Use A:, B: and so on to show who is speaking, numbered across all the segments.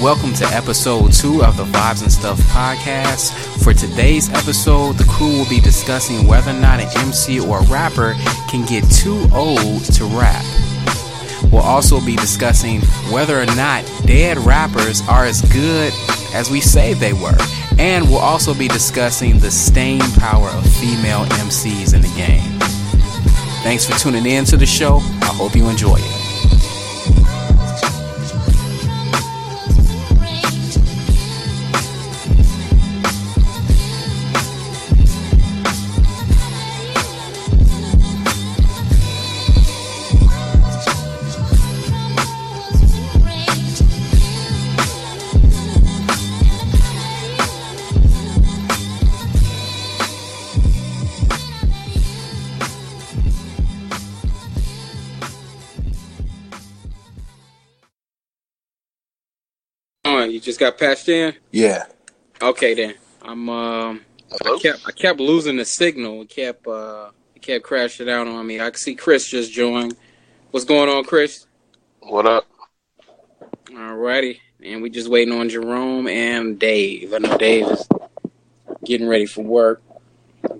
A: Welcome to episode two of the Vibes and Stuff podcast. For today's episode, the crew will be discussing whether or not an MC or rapper can get too old to rap. We'll also be discussing whether or not dead rappers are as good as we say they were. And we'll also be discussing the staying power of female MCs in the game. Thanks for tuning in to the show. I hope you enjoy it. Just got patched in?
B: Yeah.
A: Okay then. I'm um
C: Hello?
A: I kept I kept losing the signal. It kept uh it kept crashing out on me. I can see Chris just joined. What's going on, Chris?
C: What up?
A: Alrighty. And we just waiting on Jerome and Dave. I know Dave is getting ready for work.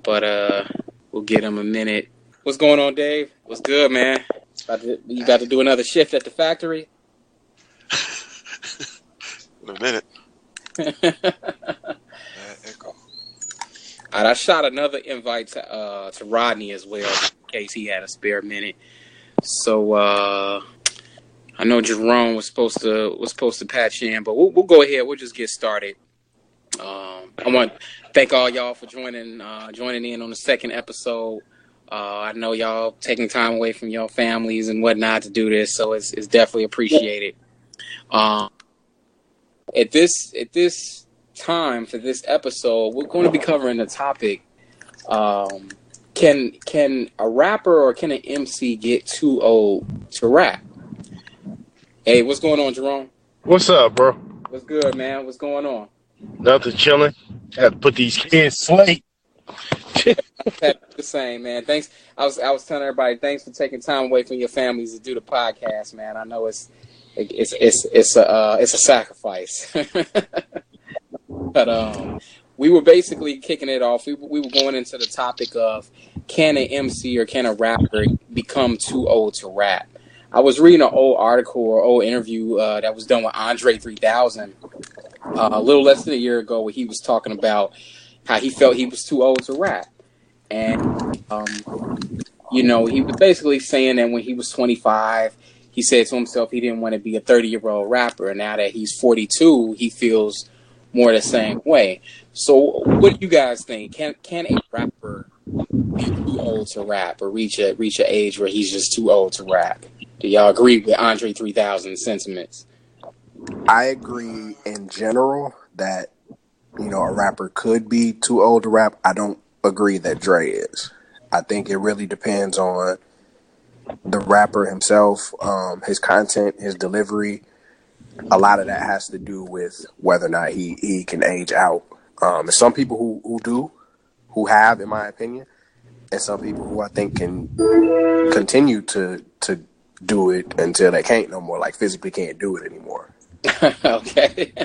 A: But uh we'll get him a minute. What's going on, Dave? What's good, man? About to, you got to do another shift at the factory?
C: In a minute.
A: All right, I shot another invite to uh, to Rodney as well, in case he had a spare minute. So uh, I know Jerome was supposed to was supposed to patch in, but we'll, we'll go ahead. We'll just get started. Um, I want to thank all y'all for joining uh, joining in on the second episode. Uh, I know y'all taking time away from your families and whatnot to do this, so it's it's definitely appreciated. Um, at this at this time for this episode, we're going to be covering the topic: um, Can can a rapper or can an MC get too old to rap? Hey, what's going on, Jerome?
D: What's up, bro?
A: What's good, man? What's going on?
D: Nothing chilling. Had to put these kids sleep.
A: the same, man. Thanks. I was I was telling everybody thanks for taking time away from your families to do the podcast, man. I know it's it's it's it's a uh, it's a sacrifice. but um, we were basically kicking it off. We we were going into the topic of can an MC or can a rapper become too old to rap? I was reading an old article or old interview uh, that was done with Andre 3000 uh, a little less than a year ago, where he was talking about how he felt he was too old to rap, and um, you know he was basically saying that when he was 25 he said to himself he didn't want to be a 30 year old rapper. And now that he's 42, he feels more the same way. So, what do you guys think? Can can a rapper be too old to rap or reach a reach an age where he's just too old to rap? Do y'all agree with Andre 3000 sentiments?
B: I agree in general that you know a rapper could be too old to rap. I don't agree that Dre is. I think it really depends on the rapper himself, um, his content, his delivery. A lot of that has to do with whether or not he, he can age out. Um, there's some people who, who do, who have, in my opinion, and some people who I think can continue to to do it until they can't no more, like physically can't do it anymore.
A: okay.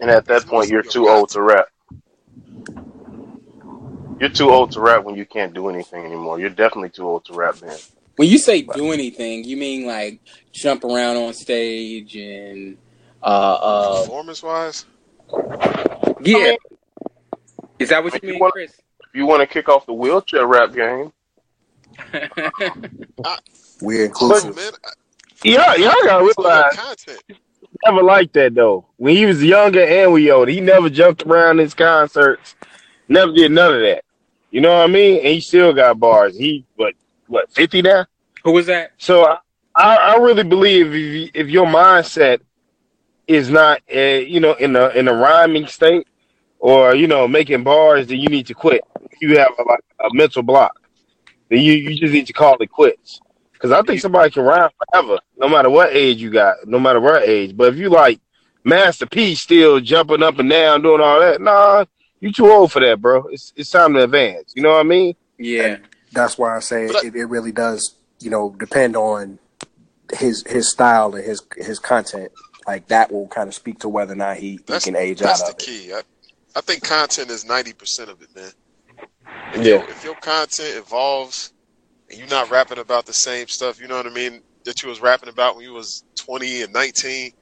D: And at that point, you're too old to rap. You're too old to rap when you can't do anything anymore. You're definitely too old to rap then.
A: When you say do anything, you mean like jump around on stage and uh uh
C: Performance wise,
A: yeah. Is that what
D: If
A: you
D: you
A: mean,
D: want-
A: Chris?
D: If you want to kick off the wheelchair rap game,
B: We're inclusive.
C: man,
E: Yeah, y'all gotta
C: it's all
E: realize,
C: content.
E: never liked that though. When he was younger and we old, he never jumped around his concerts, never did none of that. You know what I mean? And he still got bars. He what what fifty now?
A: Who was that?
E: So I, I really believe if if your mindset is not uh, you know in a in a rhyming state or you know making bars, then you need to quit. If you have a, like a mental block, then you, you just need to call it quits. Because I think somebody can rhyme forever, no matter what age you got, no matter what age. But if you like Master P still jumping up and down, doing all that, nah, you too old for that, bro. It's it's time to advance. You know what I mean?
A: Yeah.
B: That's why I say
C: I-
B: it, it really does, you know, depend on his his style and his his content like that will kind of speak to whether or not he, he can age
C: that's
B: out
C: the
B: of it.
C: That's the key. I, I think content is ninety percent of it, man. If
E: Yeah.
C: your, if your content evolves and you're not rapping about the same stuff, you know what I mean, that you was rapping about when you was twenty and nineteen,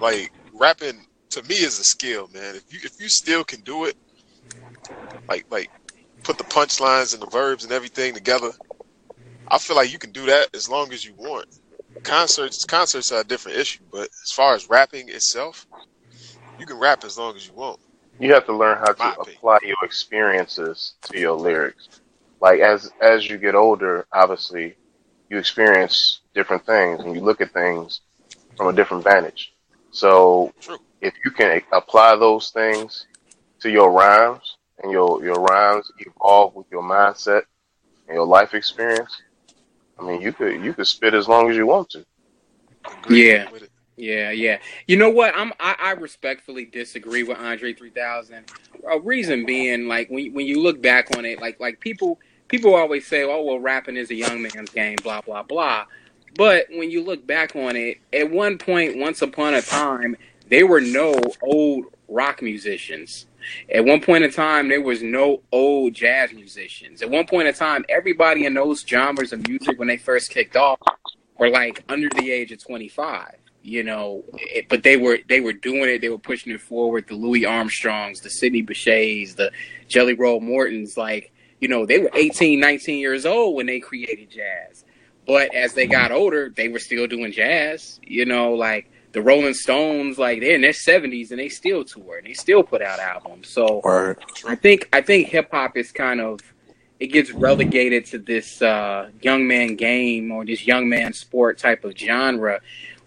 C: like rapping to me is a skill, man. If you if you still can do it, like like put the punchlines and the verbs and everything together, I feel like you can do that as long as you want. Concerts concerts are a different issue, but as far as rapping itself, you can rap as long as you want.
D: You have to learn how to
C: opinion.
D: apply your experiences to your lyrics. Like as as you get older, obviously, you experience different things and you look at things from a different vantage. So
C: True.
D: if you can apply those things to your rhymes and your your rhymes evolve with your mindset and your life experience, I mean, you could you could spit as long as you want to.
A: Yeah. Yeah, yeah. You know what? I'm I, I respectfully disagree with Andre 3000. A reason being, like when when you look back on it, like like people people always say, "Oh, well, rapping is a young man's game," blah blah blah. But when you look back on it, at one point, once upon a time, there were no old rock musicians. At one point in time, there was no old jazz musicians. At one point in time, everybody in those genres of music, when they first kicked off, were like under the age of 25 you know? It, but they were they were doing it. They were pushing it forward. The louis armstrongs the sidney bechet's the jelly roll mortons like you know they were 18 19 years old when they created jazz. But as they got older they were still doing jazz you know? Like the rolling stones like they're in their 70s and they still tour and they still put out albums so
B: Word.
A: I think I think hip hop is kind of it gets relegated to this uh, young man game or this young man sport type of genre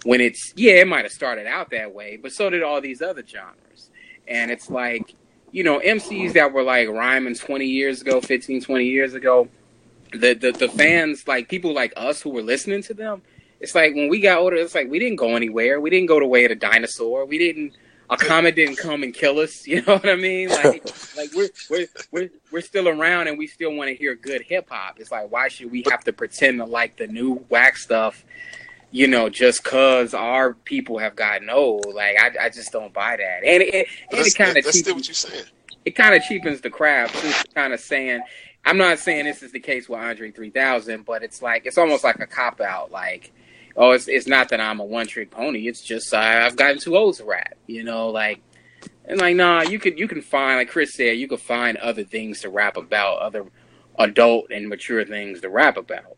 A: when it's yeah it might have started out that way but so did all these other genres and it's like you know MCs that were like rhyming 20 years ago 15 20 years ago the the, the fans like people like us who were listening to them it's like when we got older it's like we didn't go anywhere. We didn't go the way of the dinosaur. We didn't a comet didn't come and kill us. You know what i mean? Like like we're we're we're, we're still around and we still want to hear good hip hop. It's like why should we have to pretend to like the new whack stuff you know just cause our people have gotten old? Like i, I just don't buy that. And it, and it kind of
C: that's still what you're saying.
A: it kind of cheapens the craft too. Kind of saying, I'm not saying this is the case with Andre 3000, but it's like it's almost like a cop out. Like, oh, it's it's not that I'm a one trick pony. It's just I, I've gotten too old to rap. You know, like and like nah, you could you can find like Chris said, you could find other things to rap about, other adult and mature things to rap about.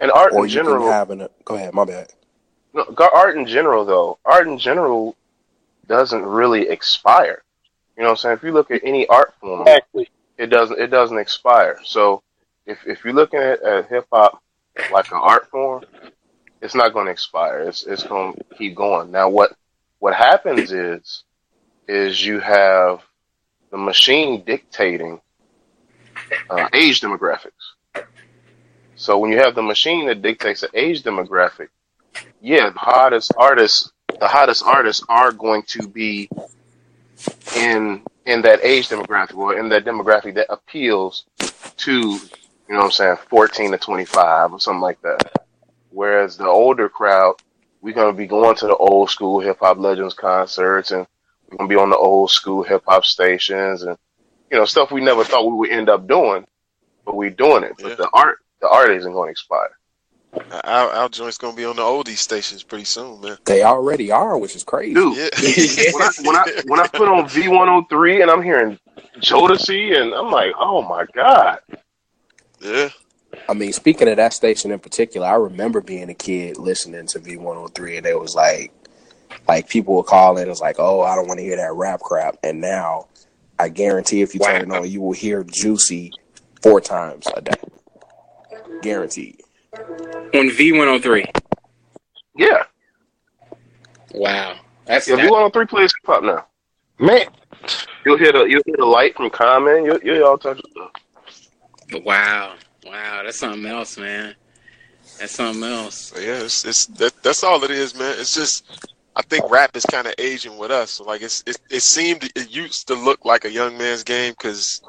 D: And art
B: Or
D: in
B: you
D: general,
B: can have an. Go ahead, my bad.
D: No, art in general, though, art in general doesn't really expire. You know what I'm saying? If you look at any art form,
E: Exactly.
D: it doesn't it doesn't expire. So if if you're looking at, at hip hop like an art form, it's not going to expire. It's it's going to keep going. Now what what happens is is you have the machine dictating uh, age demographics. So when you have the machine that dictates the age demographic, yeah, the hottest artists, the hottest artists are going to be in in that age demographic or in that demographic that appeals to, you know what I'm saying, 14 to 25 or something like that. Whereas the older crowd, we're going to be going to the old school hip hop legends concerts and we're going to be on the old school hip hop stations and, you know, stuff we never thought we would end up doing, but we're doing it. But
C: Yeah.
D: the art, the art isn't going to expire.
C: Our, our joint's gonna be on the oldie stations pretty soon, man.
B: They already are, which is crazy.
D: Dude,
C: Yeah.
D: when I when I when I put on V one hundred three and I'm hearing Jodeci and I'm like, oh my god,
C: yeah.
B: I mean, speaking of that station in particular, I remember being a kid listening to V103, and it was like, like people would call in, it was like, oh, I don't want to hear that rap crap. And now, I guarantee if you turn it on, you will hear Juicy four times a day. Guaranteed.
A: On V103.
D: yeah,
A: Wow. That's
D: yeah. V
A: that,
D: one hundred three plays hip hop now.
E: Man,
D: You'll hear the you'll hear the light from Common. You'll you'll hear all types of stuff.
A: wow. Wow, that's something else, man. That's something else.
C: So, yeah, it's, it's that, that's all it is, man. It's just I think rap is kind of aging with us. So, like it's it, it seemed it used to look like a young man's game because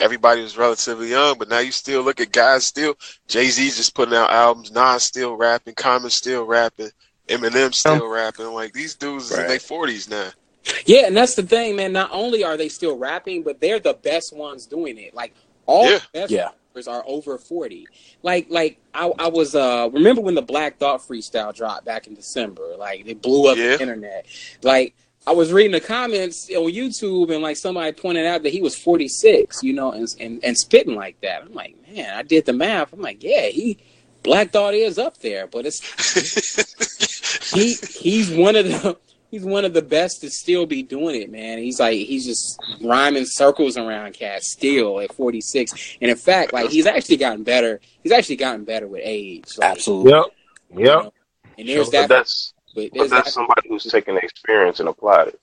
C: everybody was relatively young, but now you still look at guys still. Jay Z's just putting out albums. Nas still rapping. Common still rapping. Eminem um, still rapping. Like these dudes is in their forties now.
A: Yeah, and that's the thing, man. Not only are they still rapping, but they're the best ones doing it. Like all
C: Yeah.
A: the best
B: Yeah.
A: Rappers are over forty. Like, like I, I was uh remember when the Black Thought freestyle dropped back in December? Like it blew up
C: Yeah.
A: the internet. Like I was reading the comments on YouTube, and like somebody pointed out that he was forty six, you know, and, and and spitting like that. I'm like, man, I did the math. I'm like, yeah, he Black Thought is up there, but it's he he's one of the he's one of the best to still be doing it, man. He's like he's just rhyming circles around cats still at 46. And in fact, like he's actually gotten better. He's actually gotten better with age. Like,
B: Absolutely.
E: Yep.
A: you know, And there's
D: But
A: that.
D: that's
A: But
D: but that's
A: that
D: somebody who's taken the experience and applied it.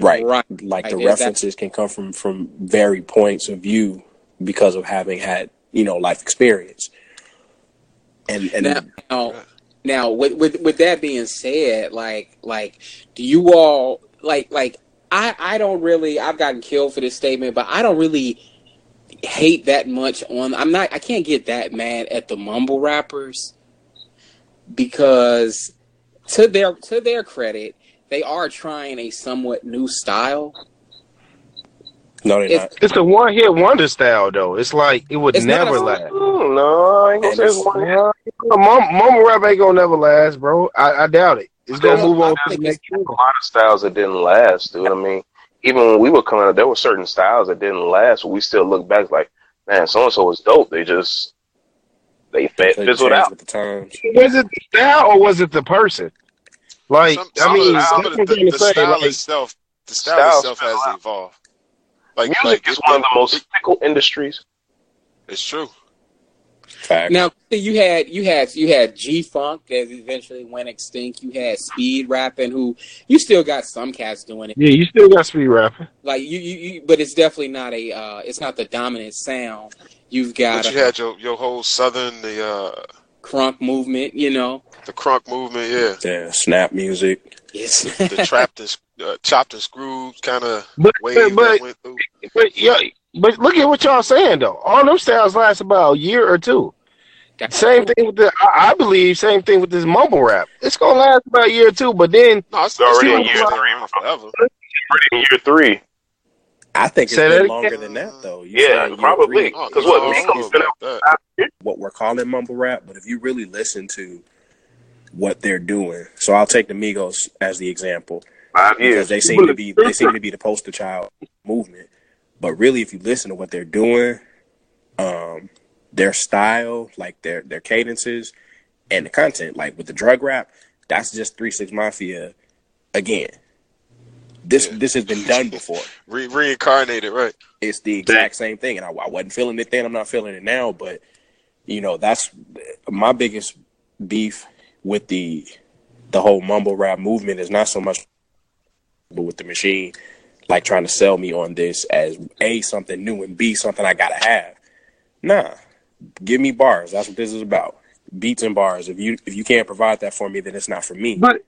B: Right.
A: Right.
B: Like
A: Like,
B: the
A: there's that-
B: references can come from from varied points of view because of having had you know life experience. And and
A: now, now, now with, with with that being said, like like do you all like like I I don't really I've gotten killed for this statement, but I don't really hate that much on I'm not I can't get that mad at the mumble rappers because to their to their credit, they are trying a somewhat new style.
B: No, they're
A: If-
B: not.
E: It's a one hit wonder style though. It's like it would
A: It's not
E: never
A: a-
E: last.
D: No, I ain't gonna say it's
B: it's-
D: one.
E: Yeah, mum, mumble rap ain't gonna never last, bro. I, I doubt it. It's gonna
D: There's-
E: move on to the next
D: a lot of styles that didn't last, dude. I mean, even when we were coming up, there were certain styles that didn't last. But we still look back like, man, so and so was dope. They just they fit,
B: They
D: fizzled out.
B: with the times.
E: Was it the style or was it the person? Like,
C: Some,
E: I mean,
C: of, some
E: that's
C: the, the,
E: to
C: style
E: Like,
C: itself, the style
D: Styles
C: itself has evolved. Like,
D: Music
C: like
D: is one of the most fickle industries.
C: It's true.
B: Fact.
A: Now you had you had you had G Funk that eventually went extinct. You had speed rapping, who you still got some cats doing it.
E: yeah, you still got speed rapping.
A: Like you, you, you but it's definitely not a uh, it's not the dominant sound. You've got
C: But
A: a
C: you had your your whole southern the uh
A: crunk movement, you know.
C: The crunk movement, yeah,
B: Yeah, snap music.
A: Yes.
C: the trapped and uh, chopped and screwed kind of
E: But,
C: wave
E: but,
C: that
E: but,
C: went through.
E: but, yeah, but look at what y'all saying though. All them styles last about a year or two. Same thing with the. I, I believe same thing with this mumble rap. It's gonna last about a year or two, but then
C: No, it's,
D: It's already
C: it's
D: in year
C: stay
D: three.
C: around forever.
D: In year three,
B: I think it's
E: Say that
B: been
E: again?
B: longer than that though. You
D: Yeah, probably.
B: three,
C: Oh,
D: Because
C: no,
D: what,
C: I don't
D: Migos
C: know
D: been
C: about that.
B: what we're calling mumble rap, but if you really listen to what they're doing, so I'll take the Migos as the example
D: five
B: because
D: years.
B: they seem to be they seem to be the poster child movement. But really, if you listen to what they're doing, um, their style, like their their cadences, and the content, like with the drug rap, that's just Three Six Mafia again. This
C: Yeah.
B: this has been done before.
C: Re- reincarnated, right?
B: It's the exact same thing, and I, I wasn't feeling it then. I'm not feeling it now, but you know that's my biggest beef with the the whole mumble rap movement is not so much, but with the machine, like trying to sell me on this as a something new and b something I gotta have. Nah, give me bars. That's what this is about. Beats and bars. If you if you can't provide that for me, then it's not for me.
E: But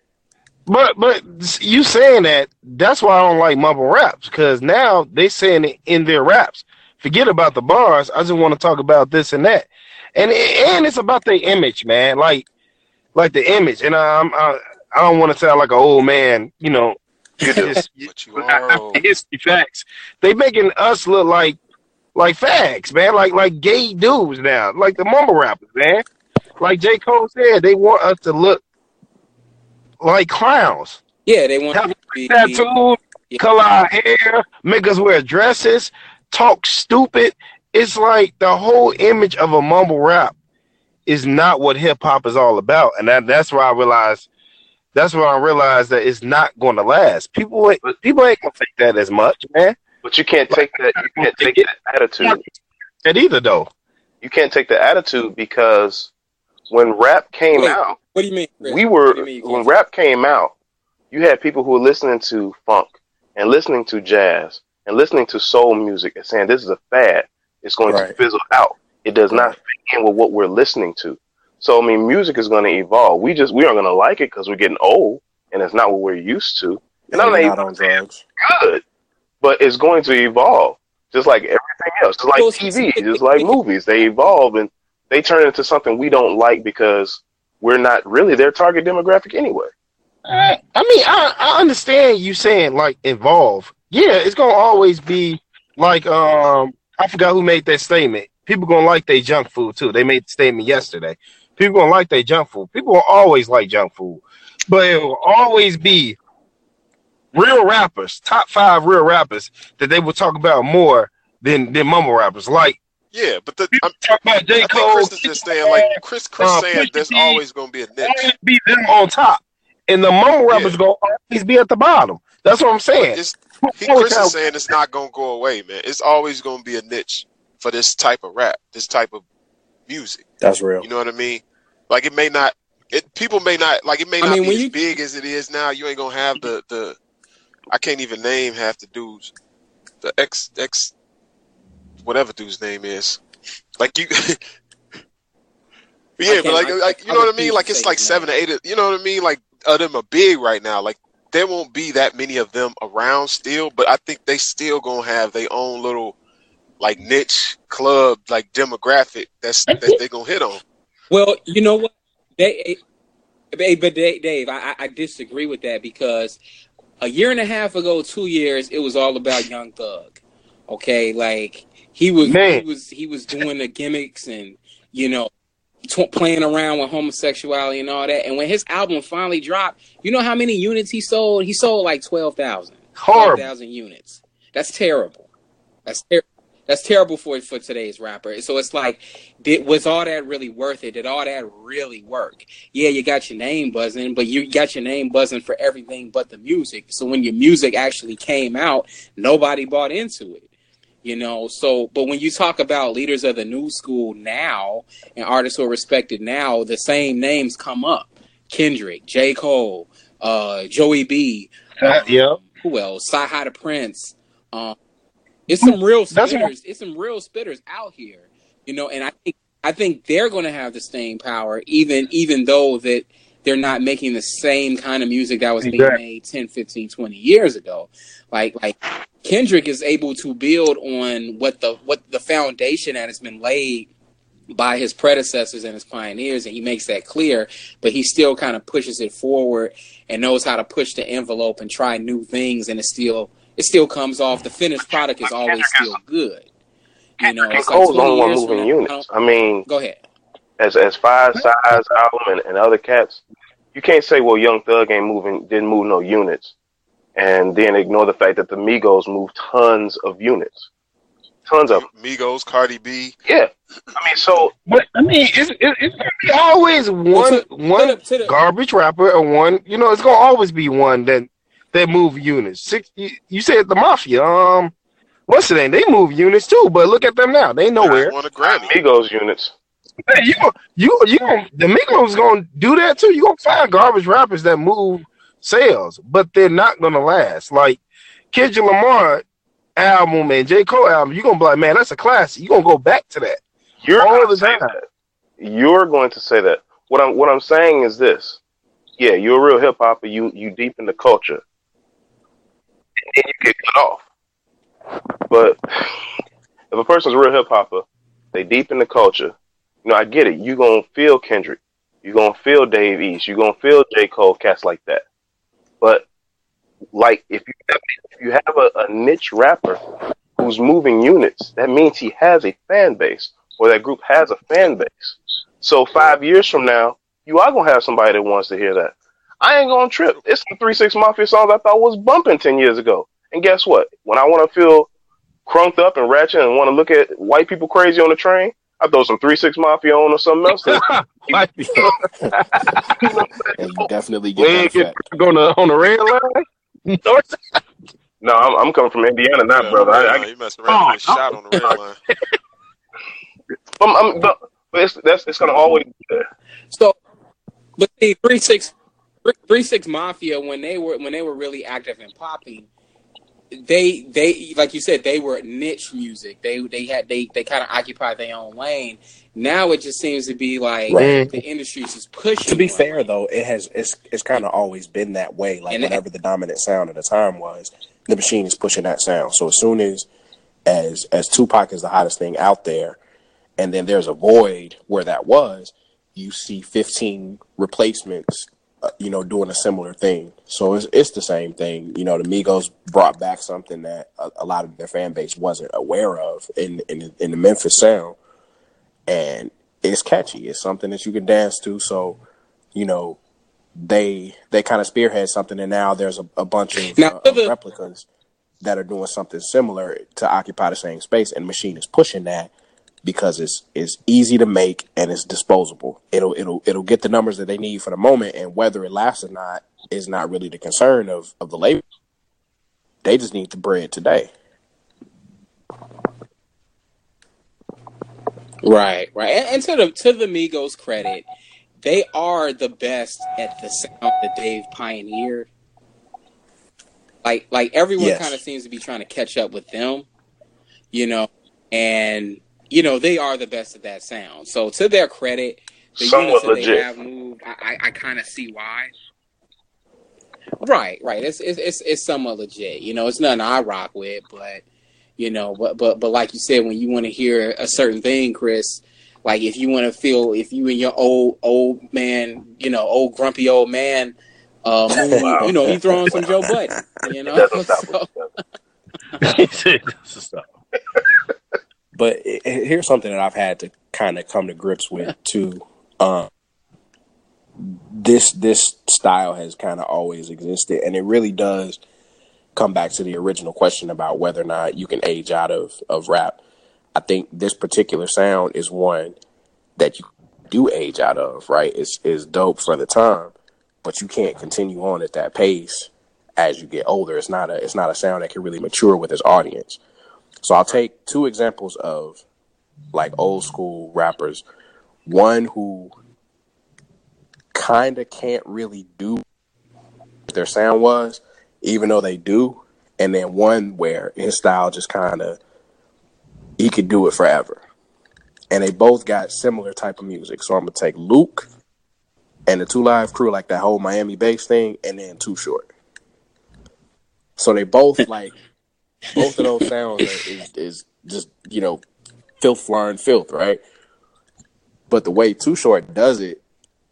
E: but but you saying that that's why I don't like mumble raps because now they saying it in their raps. Forget about the bars. I just want to talk about this and that, and and it's about the image, man. Like like the image, and I'm I, I don't want to sound like an old man, you know. Just,
C: But you are old.
E: history facts. They making us look like like fags, man. Like like gay dudes now, like the mumble rappers, man. Like J Cole said, they want us to look like clowns.
A: yeah, they want
E: Have
A: to be
E: Tattoos,
A: Yeah.
E: color our hair, make us wear dresses, talk stupid. It's like the whole image of a mumble rap is not what hip hop is all about, and that, that's why I realized. That's why I realized that it's not going to last. People, ain't- people ain't gonna take that as much, man.
D: But you can't take that. You can't take that attitude.
E: That either though.
D: You can't take the attitude because when rap came
A: Wait,
D: out,
A: What do you mean? Chris?
D: we were
A: you mean you
D: when rap came out. You had people who were listening to funk and listening to jazz and listening to soul music and saying this is a fad. It's going to fizzle out. It does not fit in with what we're listening to. So I mean, music is going to evolve. We just we aren't going to like it because we're getting old and it's not what we're used to. And I'm not
B: not on drugs.
D: good, but it's going to evolve just like everything else. Just like TV, just like movies, they evolve and they turn into something we don't like because we're not really their target demographic anyway.
E: I, I mean, I, I understand you saying like evolve. Yeah, it's gonna always be like um I forgot who made that statement. People gonna like their junk food too. They made the statement yesterday. People gonna like their junk food. People will always like junk food, but it will always be real rappers, top five real rappers that they will talk about more than than mumble rappers. Like
C: Yeah, but the, I'm,
E: talk about J Cole,
C: Chris is just saying like Chris. Chris
E: uh,
C: there's
E: T,
C: always gonna be a niche.
E: always be them on top, and the mumble rappers
C: Yeah.
E: gonna always be at the bottom. That's what I'm saying.
C: he, Chris is saying it's not gonna go away, man. It's always gonna be a niche for this type of rap, this type of music.
B: That's real.
C: You know what I mean? Like it may not, it people may not like it may
A: I
C: not
A: mean,
C: be as
A: you-
C: big as it is now. You ain't gonna have the the. I can't even name half the dudes. The ex ex, whatever dude's name is, like you. yeah, but like
A: I-
C: like you
A: I
C: know what I mean? Like it's like
A: his
C: seven or eight. of- You know what I mean? Like of them are big right now. Like there won't be that many of them around still, but I think they still gonna have their own little like niche club like demographic that's that they gonna hit on.
A: Well, you know what? They, but Dave, Dave I, I I disagree with that because a year and a half ago, two years, it was all about Young Thug. Okay, like he was,
E: Man.
A: he was, he was doing the gimmicks and you know, t- playing around with homosexuality and all that. And when his album finally dropped, you know how many units he sold? He sold like twelve thousand.
E: Horrible.
A: 12,000 units. That's terrible. That's ter- that's terrible for for today's rapper. So it's like, did was all that really worth it? Did all that really work? Yeah, you got your name buzzing, but you got your name buzzing for everything but the music. So when your music actually came out, nobody bought into it. You know, so but when you talk about leaders of the new school now and artists who are respected now, the same names come up: Kendrick, J. Cole, uh, Joey B,
E: Uh, yeah.
A: who else? Sci the Prince. Um, it's some real spitters. It's some real spitters out here, you know. And I think I think they're going to have the staying power, even even though that they're not making the same kind of music that was being made 10, 15, 20 years ago. Like like Kendrick is able to build on what the what the foundation that has been laid by his predecessors and his pioneers, and he makes that clear. But he still kind of pushes it forward and knows how to push the envelope and try new things, and it still it still comes off. The finished product is always still good. You know,
D: And
A: it's like
D: Cole's the
A: 20
D: only one moving
A: now-
D: units. I mean,
A: Go ahead.
D: as as five size album and, and other cats, you can't say well Young Thug ain't moving didn't move no units, and then ignore the fact that the Migos moved tons of units, tons of 'em.
C: Migos, Cardi B.
D: yeah. I mean, so
E: But I mean, it's it, it's gonna be always one
A: to-
E: one
A: to the- to the-
E: garbage rapper and one. You know, it's gonna always be one that that move units. Six. You, you said the mafia. Um, what's the name? They move units too, but look at them now. They nowhere.
C: Won a Grammy.
D: Migos units.
E: Hey, you gon- you you gon- the Migos gonna do that too. You gonna find garbage rappers that move sales, but they're not gonna last. Like Kendrick Lamar album and J Cole album, you gonna be like, man, that's a classic. You gonna go back to that.
D: You're
E: All
D: going
E: the
D: to say
E: time.
D: that. You're going to say that. What I'm what I'm saying is this. Yeah, you're a real hip hopper. You you deep in the culture, and you get cut off. But if a person's a real hip hopper, they deep in the culture. You know, I get it. You gonna feel Kendrick. You gonna feel Dave East. You gonna feel J Cole, cats like that. But like if you have, if you have a, a niche rapper who's moving units, that means he has a fan base or that group has a fan base. So five years from now, you are gonna have somebody that wants to hear that. I ain't gonna trip. It's the three six mafia songs I thought was bumping ten years ago. And guess what? When I want to feel crunked up and ratchet and want to look at white people crazy on the train, I throw some three six mafia on or something else.
E: Like,
B: And you definitely
E: we
B: get that
E: get
B: effect.
E: on the on red line.
D: No, I'm, I'm coming from Indiana, not brother. I, I,
C: you messing around
E: Oh,
C: shot on the red line.
D: I'm, I'm, but it's, that's it's gonna always be there.
A: So, but see, three six, three six mafia when they were when they were really active and popping, they they like you said they were niche music. They they had they they kind of occupied their own lane. Now it just seems to be like
B: Right.
A: the industry's just pushing.
B: To be
A: one.
B: fair, though, it has it's it's kind of always been that way. Like
A: And it-
B: whatever the dominant sound at the time was, the machine is pushing that sound. So as soon as as as Tupac is the hottest thing out there, and then there's a void where that was, you see 15 replacements, you know, doing a similar thing. So it's it's the same thing. You know, the Migos brought back something that a, a lot of their fan base wasn't aware of in in in the Memphis sound, and it's catchy. It's something that you can dance to. So, you know, they they kind of spearhead something, and now there's a, a bunch of,
A: Now,
B: uh,
A: the-
B: replicas that are doing something similar to occupy the same space, and Machine is pushing that because it's it's easy to make and it's disposable. It'll it'll it'll get the numbers that they need for the moment, and whether it lasts or not is not really the concern of of the label. They just need the bread today.
A: Right, right. And, and to the to the Migos credit, they are the best at the sound that they've pioneered. Like like everyone
B: Yes.
A: kind of seems to be trying to catch up with them, you know, and you know they are the best at that sound. So to their credit, the
D: Somewhat
A: units that they have moved, I, I, I kind of see why. Right, right. It's, it's it's it's somewhat legit. You know, it's nothing I rock with, but you know, but but but like you said, when you want to hear a certain thing, Chris, like if you want to feel, if you and your old old man, you know, old grumpy old man, uh, mood,
D: Wow.
A: you know, you throwing some Joe Budden, you know.
D: Doesn't stop
A: So-
D: us.
E: He said, "This is stuff."
B: But i- i- here's something that I've had to kind of come to grips with too. Um, this this style has kind of always existed, and it really does come back to the original question about whether or not you can age out of of rap. I think this particular sound is one that you do age out of. Right? It's is dope for the time, but you can't continue on at that pace as you get older. It's not a it's not a sound that can really mature with its audience. So I'll take two examples of like old school rappers. One who kind of can't really do what their sound was, even though they do, and then one where his style just kind of he could do it forever. And they both got similar type of music. So I'm gonna take Luke and the Two Live Crew, like that whole Miami bass thing, and then Too Short. So they both like both of those sounds is, is just you know filth flying filth, right? But the way Too Short does it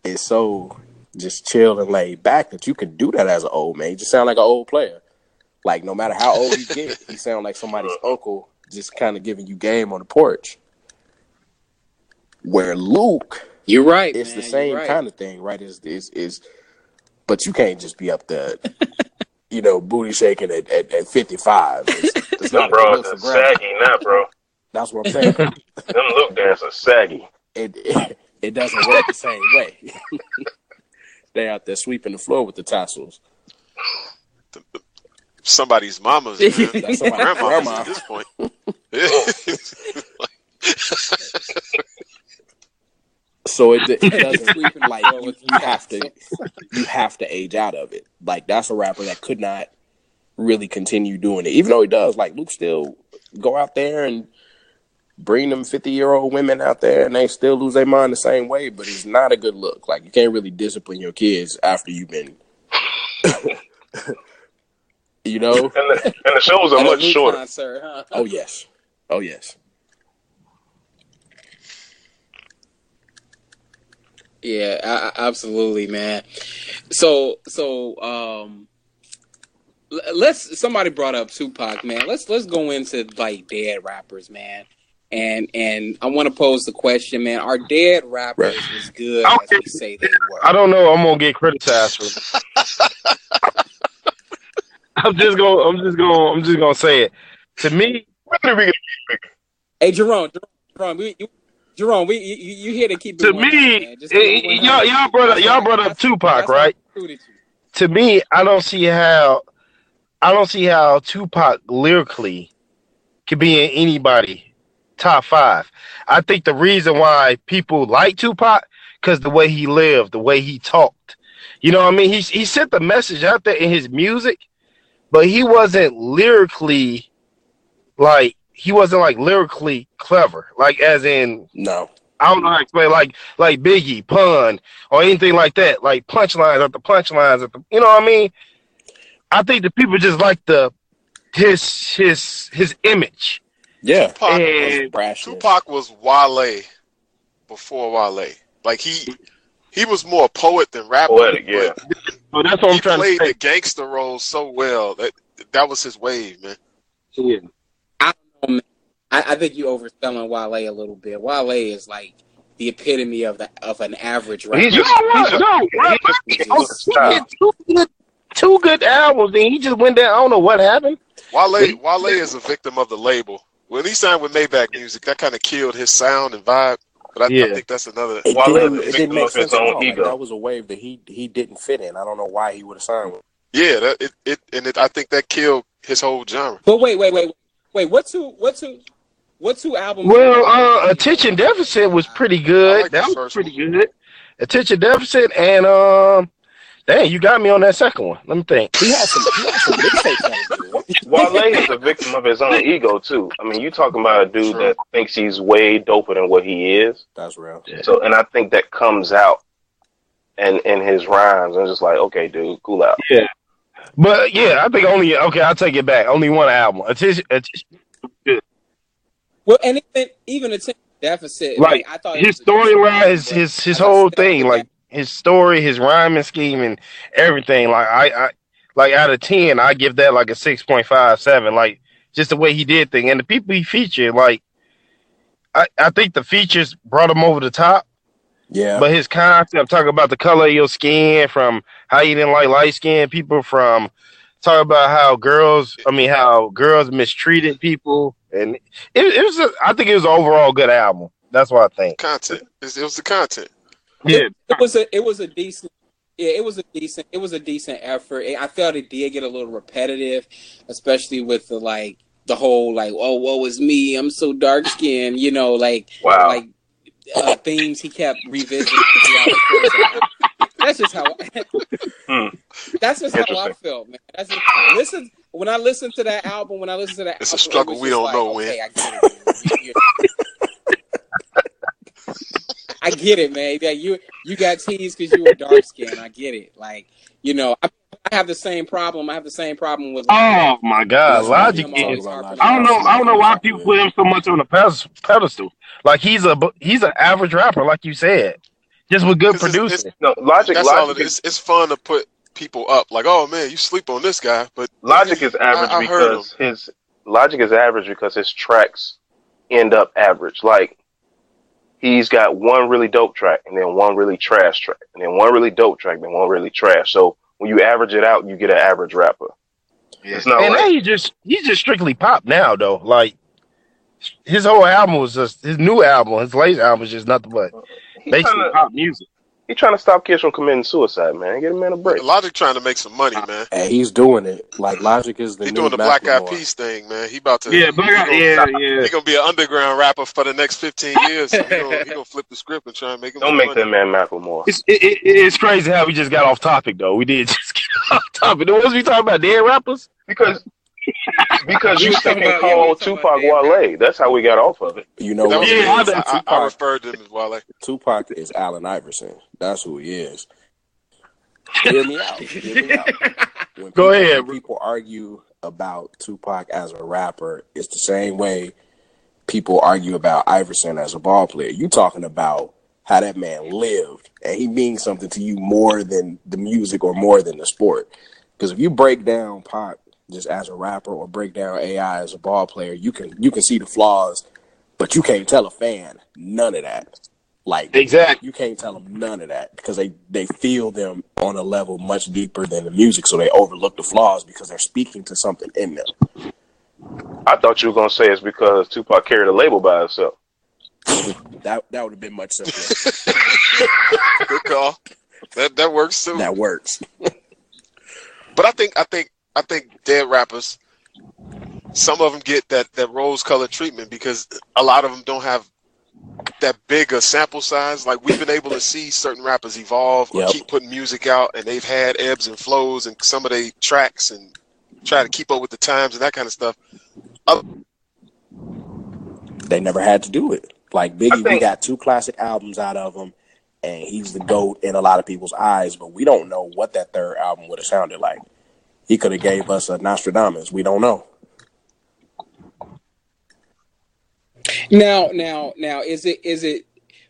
B: is so just chill and laid back that you can do that as an old man. You just sound like an old player. Like no matter how old you get, you sound like somebody's uncle, just kind of giving you game on the porch. Where Luke,
A: You're right.
B: it's
A: man,
B: the same
A: right.
B: kind of thing, right? Is is is, but you can't just be up there, you know, booty shaking at, at, at fifty five. It's, it's
D: Them
B: not a good
D: bros
B: look
D: are
B: for grandma.
D: saggy now, bro.
B: That's what I'm saying.
D: Them look dance are saggy.
B: it, it it doesn't work the same way. they out there sweeping the floor with the tassels.
C: Somebody's mama's, man.
B: That's somebody's
C: grandma's
B: grandma.
C: at this point.
B: So it, it doesn't
A: Sweeping
B: like you, you have to you have to age out of it. Like that's a rapper that could not really continue doing it, even though he does. Like Luke still go out there and bring them fifty year old women out there, and they still lose their mind the same way. But it's not a good look. Like you can't really discipline your kids after you've been. You know?
D: And the, and the shows are
A: At a
D: much
A: Luke
D: shorter.
A: concert, huh?
B: Oh yes. Oh yes.
A: Yeah, I, I- absolutely, man. So, so, um, let's. Somebody brought up Tupac, man. Let's let's go into like dead rappers, man. And and I want to pose the question, man: Are dead rappers
B: Right.
A: as good as we say they were?
E: I don't know. I'm gonna get criticized for. I'm just gonna. I'm just gonna. I'm just gonna say it. To me,
D: When are we
A: Hey, Jerome, Jerome, Jerome, we, you, Jerome, we you, you here to keep it
E: to me.
A: Just it 100.
E: y'all y'all brought up y'all brought up Tupac, right?
A: I.
E: To me, I don't see how. I don't see how Tupac lyrically could be in anybody top five. I think the reason why people like Tupac because the way he lived, the way he talked. You know what I mean? He he sent the message out there in his music, but he wasn't lyrically like he wasn't like lyrically clever. Like as in
B: No.
E: I don't know how to explain like like Biggie, pun, or anything like that. Like punchlines at the punchlines at the you know what I mean? I think the people just like the his his his image.
B: Yeah.
C: Tupac,
E: And
B: Brashness.
C: Tupac was Wale before Wale. Like he he was more poet than rapper.
D: Poetic, yeah.
C: but
E: So that's what I'm
C: he
E: trying to
C: played
E: say.
C: the gangster role so well that that was his wave, man.
E: Yeah.
A: I, I think you're overselling Wale a little bit. Wale is like the epitome of the of an average rapper.
D: He's
E: You
D: just,
E: know
D: he's
E: what?
D: just,
E: No,
D: he just, he's
E: Oh,
D: just
E: he
D: style.
E: did two good, two good albums, and he just went down. I don't know what happened.
C: Wale Wale is a victim of the label. When he signed with Maybach Music, that kind of killed his sound and vibe. But I,
E: Yeah.
C: I think that's another.
B: It
D: Wale
B: didn't, it didn't make sense at all. Like, that was a wave that he he didn't fit in. I don't know why he would have signed with.
C: Yeah, that, it, it and it, I think that killed his whole genre.
A: But wait, wait, wait, wait. What two? What two? What two albums?
E: Well, uh, Attention Deficit was pretty good.
C: like
E: that
C: the
E: was
C: first
E: pretty good. Attention Deficit and um, dang, you got me on that second one. Let me think.
B: He had some he had some mixtapes that was good.
D: Wale is a victim of his own ego too. I mean, you talking about a dude
C: True.
D: that thinks he's way doper than what he is.
B: That's real.
D: So, and I think that comes out and in his rhymes. I'm just like, okay, dude, cool out.
E: But yeah, I think only okay. I'll take it back. Only one album. Attention, Attention
A: Well, and even even attention deficit.
E: Like,
A: I thought
E: his storyline, his his his whole thing, like his story, his rhyming scheme, and everything. Like I, I like out of ten, I give that like a six point five seven. Like just the way he did thing, and the people he featured, like I, I think the features brought him over the top.
B: Yeah.
E: But his concept, talking about the color of your skin, from how you didn't like light skinned people, from talking about how girls, I mean, how girls mistreated people, and it, it was, a, I think it was an overall good album. That's what I think.
C: Content. It was the content.
A: It, it was a it was a decent yeah it was a decent it was a decent effort. I felt it did get a little repetitive, especially with the like the whole like oh woe is me I'm so dark skinned you know like
D: Wow.
A: like uh, themes he kept revisiting. the course. That's just how.
D: Hmm.
A: That's just how I feel, man. That's just, listen when I listen to that album. When I listen to that,
C: It's a
A: album, it
C: struggle
A: was
C: we
A: just
C: don't
A: like,
C: know,
A: Okay,
C: Win.
A: I get it. You- you- I get it, man. That you you got teased because you were dark skinned. I get it. Like you know, I, I have the same problem. I have the same problem with.
E: Oh my God,
B: Let's
E: Logic is. I don't know. I don't know why people put him so much on the pes- pedestal. Like he's a he's an average rapper, like you said, just with good
C: 'Cause it's-
E: producing.
D: No, Logic,
C: That's
D: Logic,
C: is. It's fun to put people up. Like, oh man, you sleep on this guy, but
D: Logic is average
C: I- I
D: because his Logic is average because his tracks end up average. Like he's got one really dope track and then one really trash track and then one really dope track then one really trash. So when you average it out, you get an average rapper. It's not
E: And now he just he's just strictly pop now though. Like his whole album was just his new album, his latest album was just nothing but basically
D: trying, to,
E: pop music.
D: He's trying to stop kids from committing suicide, man. Get a man a break.
C: Logic trying to make some money, uh, man.
B: And he's doing it. Like Logic is the
C: He
B: new
C: doing the Black Eyed
B: Macklemore.
C: Peas thing, man. He about to.
E: Yeah,
C: he,
E: Black Eyed-
C: gonna,
E: yeah, yeah.
C: He gonna be an underground rapper for the next fifteen years. So he, gonna, he gonna flip the script and try and make him.
D: Don't make
C: money.
D: that man Macklemore.
E: It's it, it, it's crazy how we just got off topic though. We did just get off topic. The ones we talking about dead rappers.
D: Because because you
A: We talking
D: thinking
A: yeah,
D: called Tupac
A: about
D: Wale. That's how we got off of it.
B: You know what?
C: was
E: Yeah. I
C: I. I, I referred to him as Wale.
B: Tupac is Allen Iverson. That's who he is. Hear me out. Hear me out. When
E: Go
B: people,
E: ahead,
B: When people argue about Tupac as a rapper, it's the same way people argue about Iverson as a ball player. You talking about how that man lived, and he means something to you more than the music or more than the sport. Because if you break down Pac just as a rapper or break down AI as a ball player, you can you can see the flaws, but you can't tell a fan none of that. Like
E: Exactly.
B: you can't tell them none of that because they they feel them on a level much deeper than the music, so they overlook the flaws because they're speaking to something in them.
D: I thought you were gonna say it's because Tupac carried a label by himself.
B: That that would have been much simpler.
C: Good call. That that works too.
B: that works.
C: But I think I think I think dead rappers, some of them get that that rose colored treatment because a lot of them don't have that big a sample size. Like we've been able to see certain rappers evolve or
B: Yep.
C: keep putting music out, and they've had ebbs and flows and some of their tracks and try to keep up with the times and that kind of stuff.
B: They never had to do it. Like Biggie, we got two classic albums out of him, and he's the goat in a lot of people's eyes. But we don't know what that third album would have sounded like. He could have gave us a Nostradamus. We don't know.
A: Now, now, now, is it is it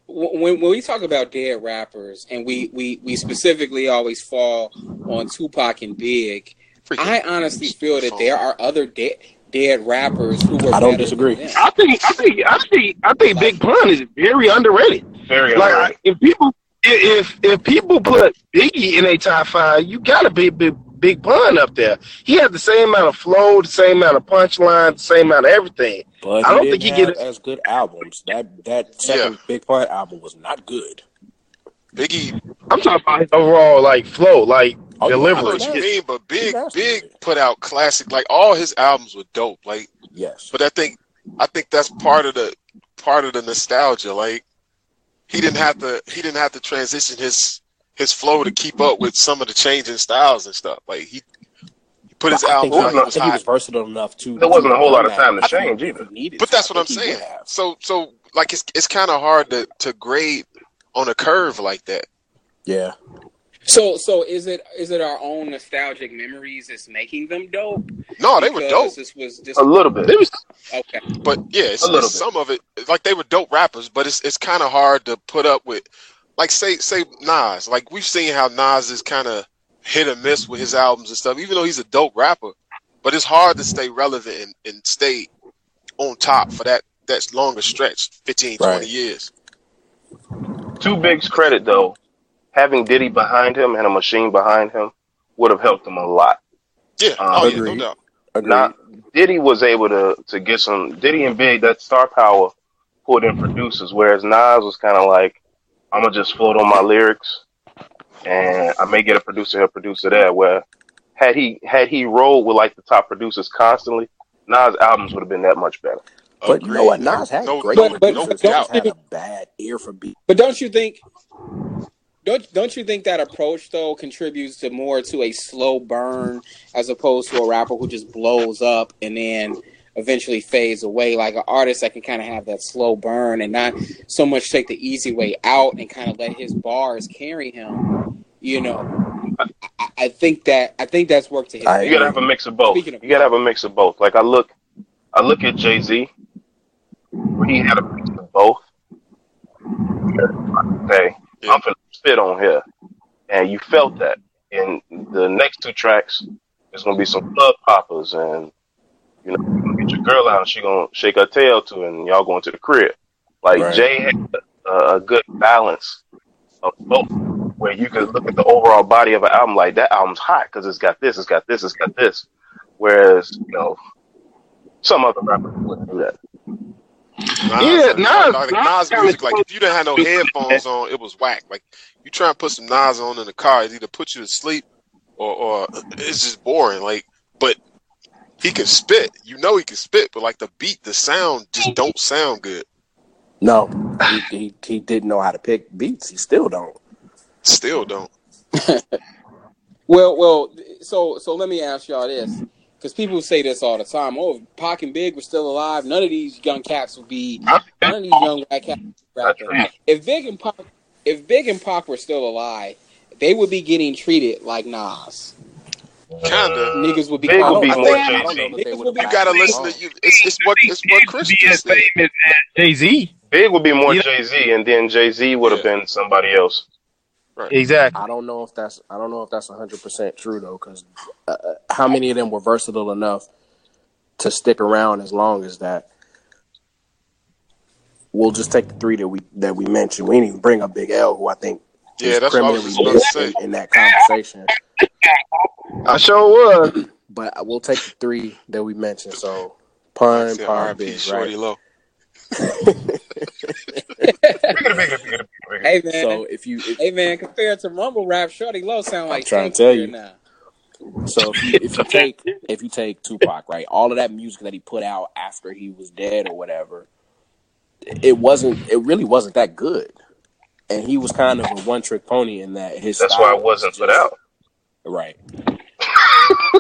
A: when when we talk about dead rappers, and we we we specifically always fall on Tupac and Big,
C: Freaking
A: I honestly feel that there are other dead dead rappers who were.
B: I don't disagree.
A: than.
E: I think I think I think I think Big Pun is very underrated.
D: Very
E: Like
D: underrated.
E: if people if if people put Biggie in a top five, you gotta be big Big Pun up there. He had the same amount of flow, the same amount of punchline, the same amount of everything.
B: But
E: I don't
B: he
E: think he
B: have
E: get
B: as good albums. That that second Big Pun album was not good.
C: Biggie,
E: I'm talking about his overall like flow, like
B: Oh, yeah,
C: I know
E: delivery.
C: what you mean, but Big Big put out classic. Like all his albums were dope. Like,
B: Yes.
C: but I think I think that's part of the part of the nostalgia. Like he didn't have to he didn't have to transition his his flow to keep up with some of the changing styles and stuff. Like he, he put his
B: I
C: album
B: think,
C: out.
B: he,
C: He
B: I
C: was
B: think he was versatile enough to.
D: There wasn't a whole lot of time to change either.
C: But that's what I'm saying. So so like it's it's kind of hard to to grade on a curve like that.
B: Yeah.
A: So so is it is it our own nostalgic memories that's making them dope?
C: No, they were dope.
A: This was this
D: A little bit.
E: It was
A: okay.
C: But yeah, it's,
D: A little
C: it's some of it like they were dope rappers, but it's it's kind of hard to put up with. Like say say Nas, like we've seen how Nas is kind of hit or miss with his albums and stuff. Even though he's a dope rapper, but it's hard to stay relevant and, and stay on top for that that longer stretch, 15, 20 years.
D: To Big's credit, though, having Diddy behind him and a machine behind him would have helped him a lot.
C: Yeah,
D: Uh,
C: oh yeah, no doubt.
B: Agreed.
D: Not Diddy was able to to get some Diddy and Big that star power pulled in producers, whereas Nas was kind of like, I'm gonna just float on my lyrics, and I may get a producer here, producer there. Where had he had he rolled with like the top producers constantly, Nas albums would have been that much better.
B: but you know what?
C: Agreed.
B: Nas had
C: no,
B: great
C: no,
A: But- but-
C: no
A: don't
C: doubt.
B: Had a bad ear for beat.
A: But don't you think? Don't don't you think that approach though contributes to more to a slow burn as opposed to a rapper who just blows up and then eventually fades away? Like an artist that can kind of have that slow burn and not so much take the easy way out and kind of let his bars carry him. You know, I, I think that I think that's worked to his.
D: You gotta have a mix of both.
A: Of-
D: you gotta have a mix of both. Like I look, I look at Jay Z, where he had a mix of both. Okay,
C: Yeah.
D: I'm gonna spit on here, and you felt that. In the next two tracks, there's gonna be some club poppers, and you know, you're gonna get your girl out, and she gonna shake her tail to, and y'all going to the crib. Like
B: Right.
D: Jay had a, a good balance of both, where you could look at the overall body of an album like that album's hot because it's got this, it's got this, it's got this. Whereas you know, some other rappers wouldn't do that.
C: Nas,
E: Yeah,
C: like,
E: Nas-
C: like,
E: Nas
C: Nas
E: kinda
C: music, like if you didn't have no headphones on, it was whack. Like you try and put some Nas on in the car, it either put you to sleep or, or it's just boring. Like, but he can spit. You know he can spit, but like the beat, the sound just don't sound good.
B: No, he, he he didn't know how to pick beats. He still don't.
C: Still don't.
A: Well, well, so so let me ask y'all this, because people say this all the time. Oh, if Pac and Big were still alive, none of these young cats would be. None of these young black cats would be. If Big and Pac, if Big and Pac were still alive, they would be getting treated like Nas.
C: Kinda.
A: Niggas would be.
D: Big would be more
A: think-
D: Jay-Z.
A: I don't know that they
B: You
A: would be-
C: You gotta listen to you. It's it's what it's what Chris
E: be as
C: just said.
E: famous as Jay Z.
D: Big would be more
E: Yeah.
D: Jay Z, and then Jay Z would have
C: Yeah.
D: been somebody else. Right.
E: Exactly.
B: I don't know if that's I don't know if that's hundred percent true though, because uh, how many of them were versatile enough to stick around as long as that? We'll just take the three that we that we mentioned. We didn't even bring up Big L, who I think
C: Yeah,
B: is
C: that's what I was just
B: criminally
C: about to say.
B: in, in that conversation.
E: I sure was.
B: But we'll take the three that we mentioned. So pun,
C: Say
B: pun,
C: R.I.P.
B: big,
C: Shorty
B: right?
C: Low.
A: Hey man,
B: So if you if,
A: hey man, compared to mumble rap, Shawty Lo sound like
B: trying to tell you.
A: now.
B: So if you, if you take if you take Tupac, right, all of that music that he put out after he was dead or whatever, it wasn't. It really wasn't that good, and he was kind of a one trick pony in that his.
D: That's why it wasn't
B: was
D: put out.
B: Right.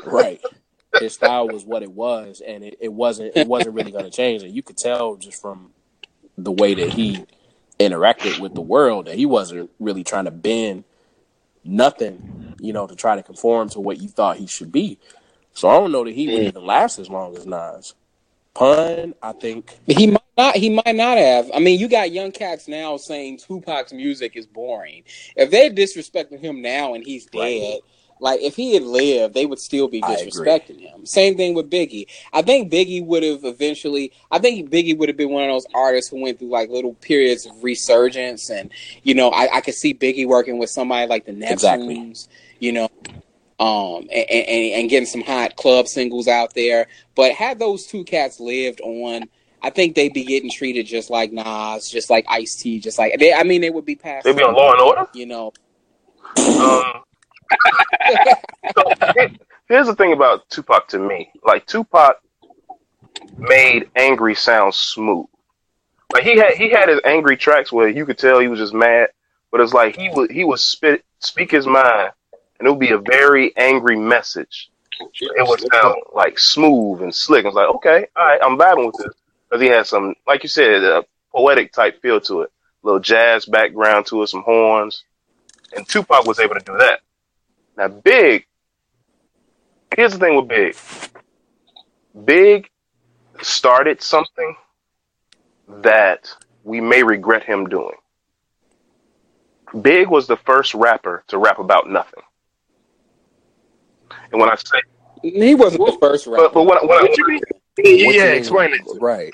B: Right. His style was what it was, and it, it wasn't. It wasn't really going to change, and you could tell just from the way that he interacted with the world that he wasn't really trying to bend nothing, you know, to try to conform to what you thought he should be. So I don't know that he would mm. even last as long as Nas. Pun, I think.
A: He might not. He might not have. I mean, you got young cats now saying Tupac's music is boring. If they're disrespecting him now and he's dead,
B: Right.
A: Like if he had lived, they would still be disrespecting him. Same thing with Biggie. I think Biggie would have eventually. I think Biggie would have been one of those artists who went through like little periods of resurgence, and you know, I, I could see Biggie working with somebody like the Neptunes.
B: Exactly.
A: You know, um, and, and, and getting some hot club singles out there. But had those two cats lived on, I think they'd be getting treated just like Nas, just like Ice T, just like they. I mean, they would be passed.
D: They'd be on Law and Order.
A: You know,
D: Um, so here's the thing about Tupac to me. Like Tupac made angry sound smooth. Like he had he had his angry tracks where you could tell he was just mad, but it's like he would he would spit speak his mind, and it would be a very angry message. It would sound like smooth and slick. I was like, okay, all right, I'm vibing with this because he had some, like you said, a poetic type feel to it, a little jazz background to it, some horns, and Tupac was able to do that. Now, Big, here's the thing with Big. Big started something that we may regret him doing. Big was the first rapper to rap about nothing. And when I say,
A: he wasn't the first rapper.
D: but, but when, I- when, I,
E: What you mean?
B: What you
E: Yeah,
B: mean?
E: explain it.
B: Right.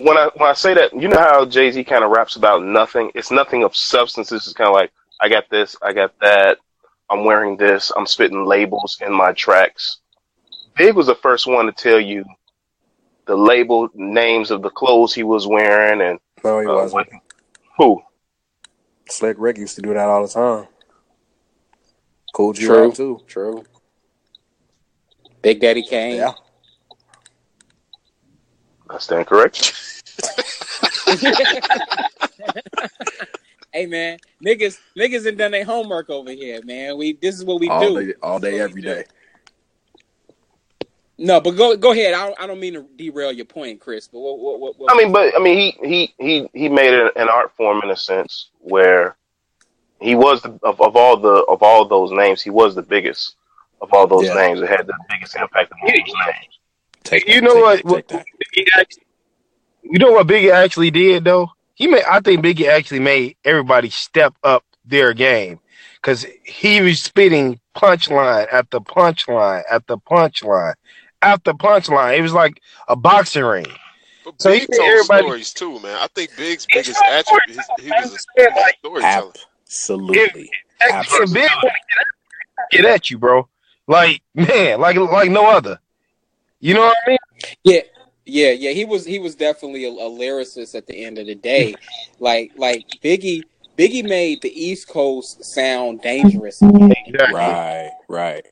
D: when I when I say that, you know how Jay Z kind of raps about nothing. It's nothing of substance. It's just kind of like I got this, I got that. I'm wearing this. I'm spitting labels in my tracks. Big was the first one to tell you the label names of the clothes he was wearing and
B: No, he
D: uh,
B: wasn't.
D: what- who.
B: Slick Rick used to do that all the time. Kool G
A: True.
B: Too.
A: True. Big Daddy Kane.
B: Yeah.
D: I stand correct.
A: hey man, niggas, niggas ain't done their homework over here, man. We this is what we
B: All
A: do.
B: day, all day,
A: That's what
B: every
A: we do.
B: day.
A: No, but go go ahead. I don't, I don't mean to derail your point, Chris. But what what what? what
D: I mean, but I mean, he he he he made it an art form in a sense where he was the, of of all the of all those names, he was the biggest of all those
B: Yeah.
D: names. It had the biggest impact of all those names.
B: Take
E: You
B: that,
E: know
B: take
E: what?
B: that,
E: what
B: that.
E: Biggie actually, you know what Biggie actually did though? He made. I think Biggie actually made everybody step up their game because he was spitting punchline after punchline after punchline after punchline. It was like a boxing ring.
C: But
E: So he
C: Big
E: made
C: told
E: everybody-
C: stories too, man. I think Big's biggest attribute is he was a, he was a storyteller.
B: Absolutely.
E: If
B: Absolutely.
E: Big wanna get at, get at you, bro. Like man, like like no other. You know what I mean?
A: Yeah, yeah, yeah. He was he was definitely a, a lyricist at the end of the day. like like Biggie Biggie made the East Coast sound dangerous.
E: Exactly.
B: Right, right.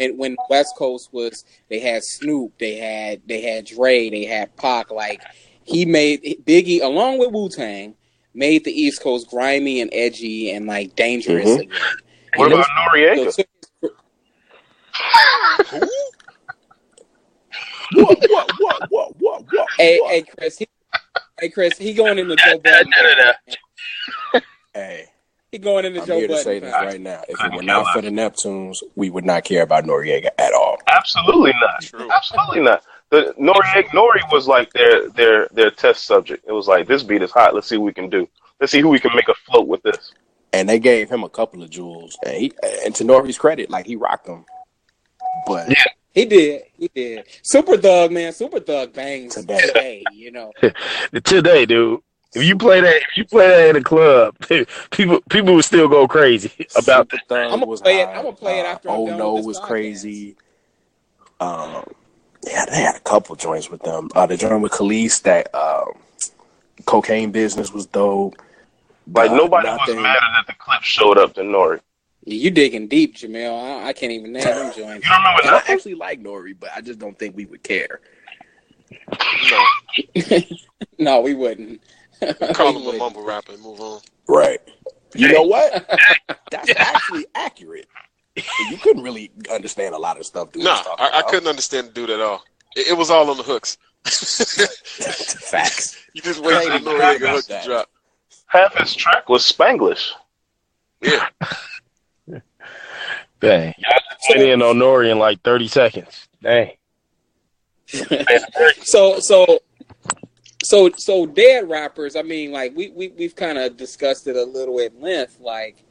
A: And when West Coast was, they had Snoop, they had they had Dre, they had Pac. Like he made Biggie along with Wu Tang made the East Coast grimy and edgy and like dangerous
B: Mhm.
A: again.
D: What
A: And
D: about Noreaga?
A: so-
C: Who?
B: What, what, what, what, what, what?
A: Hey,
B: what?
A: hey, Chris. He, hey, Chris. He going into Joe Budden.
B: Hey,
A: He going into
B: I'm
A: Joe
B: here to
A: Budden.
B: say this right now. If it were not for the Neptunes, we would not care about Noreaga at all.
D: Absolutely not.
C: True.
D: Absolutely not. The Nori Nori was like their their their test subject. It was like this beat is hot. Let's see what we can do. Let's see who we can make afloat with this.
B: And they gave him a couple of jewels. And, he, and to Nori's credit, like he rocked them. But
A: He did. He did. Super Thug, man. Super Thug bangs
B: Today.
A: today. You know.
E: Today, dude. If you play that, if you play that in a club, people people would still go crazy about.
B: Super Thug
A: I'ma
B: was
A: play it-
B: hot.
A: I'ma play it
B: Uh,
A: after I'm
B: Oh
A: done
B: no
A: with this
B: was
A: podcast.
B: crazy. Um, yeah, they had a couple joints with them. Uh, the joint with Kelis, that um, cocaine business was dope.
D: Like
B: Uh,
D: nobody
B: nothing-
D: was mad that the clip showed up to Nori.
A: You digging deep, Jamel. I, I can't even name him. joints.
D: You don't remember
B: And I actually like Nori, but I just don't think we would care.
C: No,
A: no, we wouldn't.
C: call
A: We
C: him a
A: wouldn't.
C: mumble rapper and move on.
B: Right. You know what? That's actually accurate. You couldn't really understand a lot of stuff. dude
C: Nah, I, I couldn't understand the dude at all. It, it was all on the hooks.
B: Facts.
C: you just wait for the
B: Right,
C: Noreaga
B: right,
C: hook to drop.
D: Half his track was Spanglish.
C: Yeah,
E: Dang, y'all just went in on Nori in like thirty seconds. Dang.
A: so so so so dead rappers. I mean, like we we we've kind of discussed it a little at length, like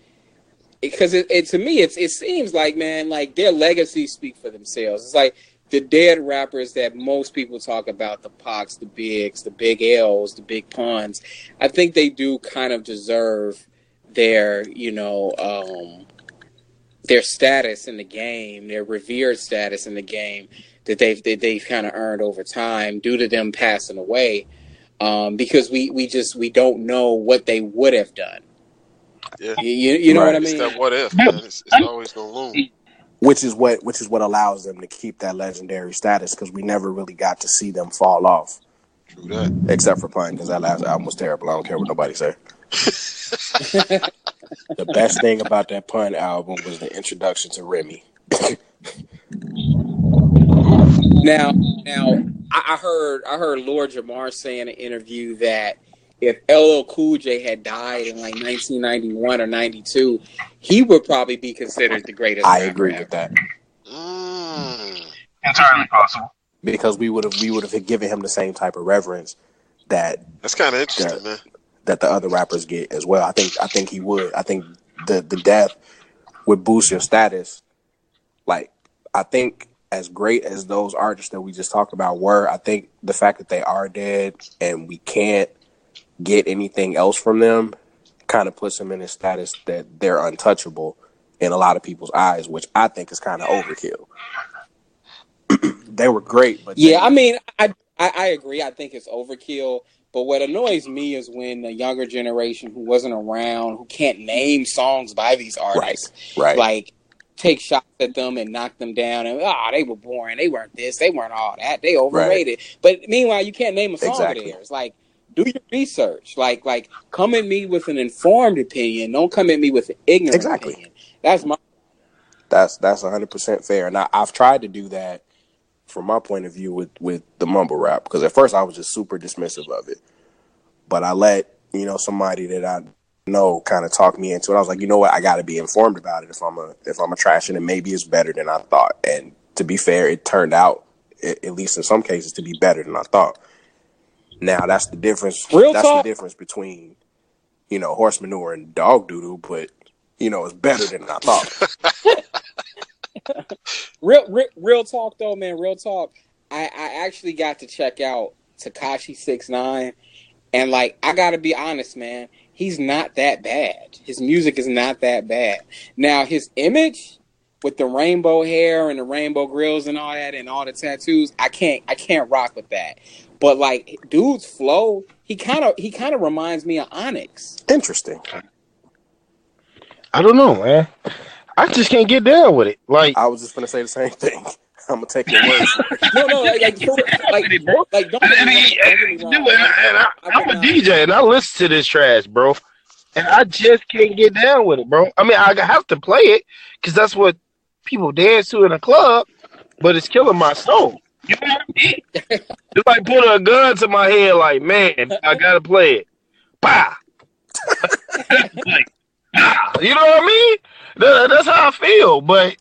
A: because it, it to me it's it seems like man like their legacies speak for themselves. It's like the dead rappers that most people talk about the Pacs, the Bigs, the Big L's, the Big Puns. I think they do kind of deserve their you know um, their status in the game, their revered status in the game that they've that they've kind of earned over time due to them passing away. Um, because we we just we don't know what they would have done.
C: Yeah.
A: You, you, you know
B: Right.
A: what I
C: It's
A: mean?
C: that what if, man. It's, it's always gonna loom.
B: which is what which is what allows them to keep that legendary status because we never really got to see them fall off,
C: True that.
B: except for playing because that last album was terrible. I don't care what nobody say. The best thing about that pun album was the introduction to Remy.
A: Now, now I, I heard I heard Lord Jamar say in an interview that if LL Cool J had died in like 1991 or 92, he would probably be considered the greatest.
B: I agree
A: ever.
B: with that
C: Mm.
E: Entirely possible.
B: because we would have we would have given him the same type of reverence that
C: That's kind of interesting, man.
B: That the other rappers get as well. I think I think he would. I think the the death would boost your status. Like I think as great as those artists that we just talked about were, I think the fact that they are dead and we can't get anything else from them kind of puts them in a status that they're untouchable in a lot of people's eyes, which I think is kind of overkill. they were great, but
A: Yeah,
B: they-
A: I mean, I, I I agree. I think it's overkill. But what annoys me is when the younger generation who wasn't around, who can't name songs by these artists,
B: right.
A: like take shots at them and knock them down and ah, they were boring. They weren't this. They weren't all that. They overrated. But meanwhile, you can't name a song
B: Exactly.
A: of theirs. Like, do your research. Like, like come at me with an informed opinion. Don't come at me with an ignorant
B: Exactly.
A: opinion. That's my
B: That's that's hundred percent fair. And I, I've tried to do that from my point of view with with the mumble rap because at first I was just super dismissive of it, but I let you know somebody that I know kind of talk me into it. I was like, you know what, I got to be informed about it if I'm a if I'm a trash and maybe it's better than I thought. And to be fair, it turned out a- at least in some cases to be better than I thought. Now that's the difference.
A: Real
B: that's
A: talk.
B: the difference between you know horse manure and dog doodle, but you know it's better than I thought.
A: Real, real, real talk though, man. Real talk. I, I actually got to check out Tekashi Six Nine, and like I gotta be honest, man. He's not that bad. His music is not that bad. Now his image with the rainbow hair and the rainbow grills and all that and all the tattoos, I can't I can't rock with that. But like dude's flow, he kind of he kind of reminds me of Onyx.
B: Interesting.
E: I don't know, man. I just can't get down with it. Like,
B: I was just gonna say the same thing. I'm gonna take your word for it.
A: No, no, like like, for- like, like don't get
E: and,
A: me
E: he-
A: wrong,
E: and,
A: don't get me
E: dude,
A: wrong.
E: and, and I,
A: I
E: I'm a DJ and I listen to this trash, bro. And I just can't get down with it, bro. I mean, I have to play it because that's what people dance to in a club, but it's killing my soul. You know what I mean? it's like putting a gun to my head, like, man, I gotta play it. Bah! like, ah, you know what I mean? That- that's how I feel, but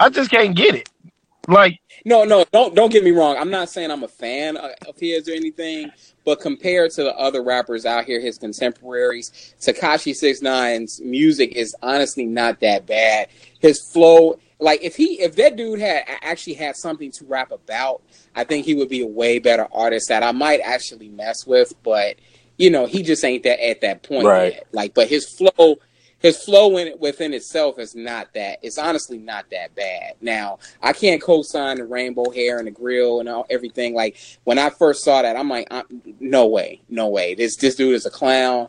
E: I just can't get it. Like,
A: No, no, don't don't get me wrong. I'm not saying I'm a fan of his or anything, but compared to the other rappers out here, his contemporaries, Tekashi Six Nine's music is honestly not that bad. His flow, like if he if that dude had actually had something to rap about, I think he would be a way better artist that I might actually mess with. But you know, he just ain't that at that point
B: Right.
A: yet. Like, but his flow. His flow in within itself is not that. It's honestly not that bad. Now, I can't co-sign the rainbow hair and the grill and all, everything. Like when I first saw that, I'm like, i no way, no way. This this dude is a clown.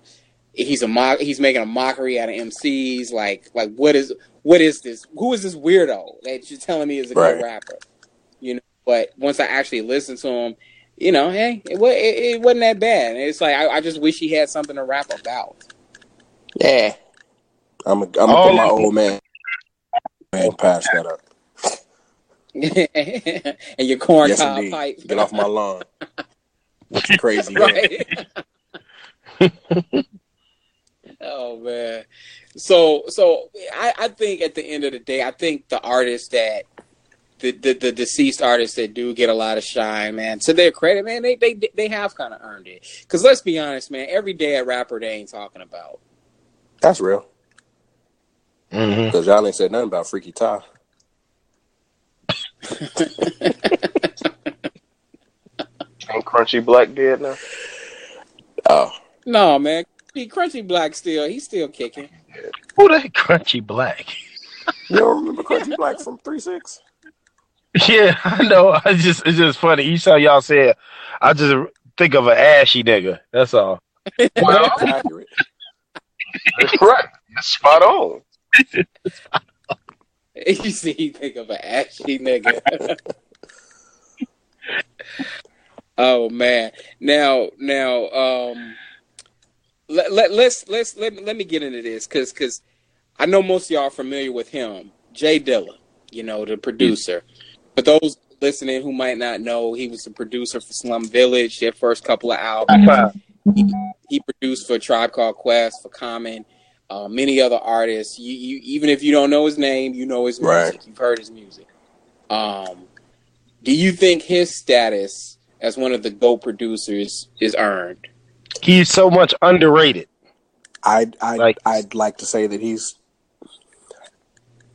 A: He's a mock. He's making a mockery out of MCs. Like like what is what is this? Who is this weirdo that you're telling me is a
B: Right.
A: good rapper? You know. But once I actually listened to him, you know, hey, it, it, it wasn't that bad. It's like I, I just wish he had something to rap about.
B: Yeah. I'm gonna I'm
E: Oh.
B: put my old man and pass that up.
A: and your corn
B: Yes,
A: cob
B: indeed.
A: pipe.
B: Get off my lawn. With your crazy
A: right? oh man. So so I, I think at the end of the day, I think the artists that the, the the deceased artists that do get a lot of shine, man. To their credit, man, they they they have kind of earned it. Because let's be honest, man, every day a rapper they ain't talking about.
B: That's real.
E: Mhm.
B: Because y'all ain't said nothing about Freaky Tah.
D: Ain't Crunchy Black dead now?
B: Oh,
A: No, man, he Crunchy Black still he's still kicking.
E: Who that crunchy black?
B: you don't remember Crunchy Black from Three Six?
E: Yeah, I know. I just it's just funny. Each time y'all say it, I just think of an ashy nigga. That's all.
D: Well,
B: accurate.
D: that's right. It's spot on.
A: You see, you think of an ashy nigga. oh man. Now, now, um, let, let let's let's let me let me get into this because because I know most of y'all are familiar with him, J Dilla. You know, the producer. For those listening who might not know, he was the producer for Slum Village, their first couple of albums. He, he produced for Tribe Called Quest, for Common, uh, many other artists. You, you even if you don't know his name, you know his music.
B: Right.
A: You've heard his music. Um, do you think his status as one of the GO producers is earned?
E: He's so much underrated.
B: I'd I'd,
E: Like-
B: I'd like to say that he's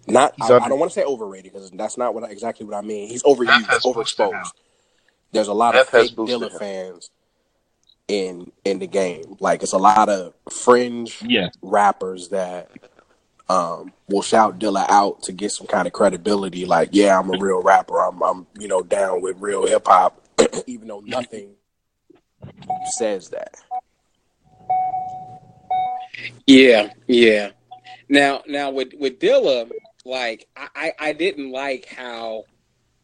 B: not.
E: He's
B: I,
E: under-
B: I don't want to say overrated because that's not what I, exactly what I mean. He's overused,
D: has boosted him.
B: overexposed. There's a lot
D: Death
B: of
D: has
B: fake
D: boosted
B: Dilla
D: him.
B: fans in in the game. Like it's a lot of fringe
E: Yeah.
B: rappers that um, will shout Dilla out to get some kind of credibility. Like, yeah, I'm a real rapper. I'm, I'm you know, down with real hip hop, even though nothing says that.
A: Yeah, yeah. Now, now with with Dilla, like I, I, I didn't like how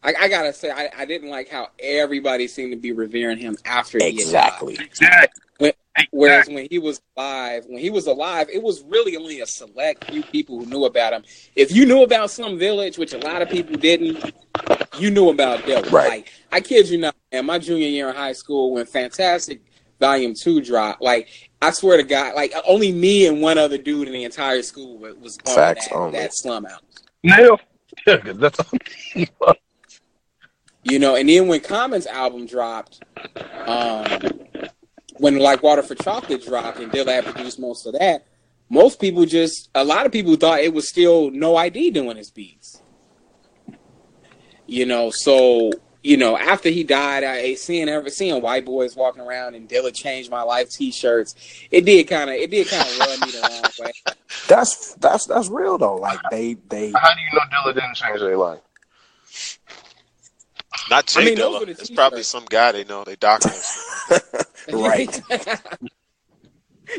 A: I, I gotta say I, I didn't like how everybody seemed to be revering him after he had died.
B: Exactly.
A: Whereas when he was alive, when he was alive, it was really only a select few people who knew about him. If you knew about Slum Village, which a lot of people didn't, you knew about Dilla.
B: Right.
A: Like I kid you not, man. My junior year in high school, when Fantastic Volume Two dropped, like I swear to God, like only me and one other dude in the entire school was bumping
B: Facts
A: that, that Slum out.
E: Nail. Yeah, 'cause that's all.
A: You know, and then when Common's album dropped, um, when Like Water for Chocolate dropped and Dilla had produced most of that, most people just, a lot of people thought it was still No ID doing his beats. You know, so, you know, after he died, I seeing ever seeing white boys walking around and Dilla changed my life t-shirts, it did kind of, it did kind of rub me the wrong way.
B: That's that's that's real though. Like they they
D: How do you know Dilla didn't change their life?
C: Not Jay
A: I mean,
C: Dilla.
A: were the
C: It's probably
A: t-shirts.
C: some guy they know. They doctor.
B: right.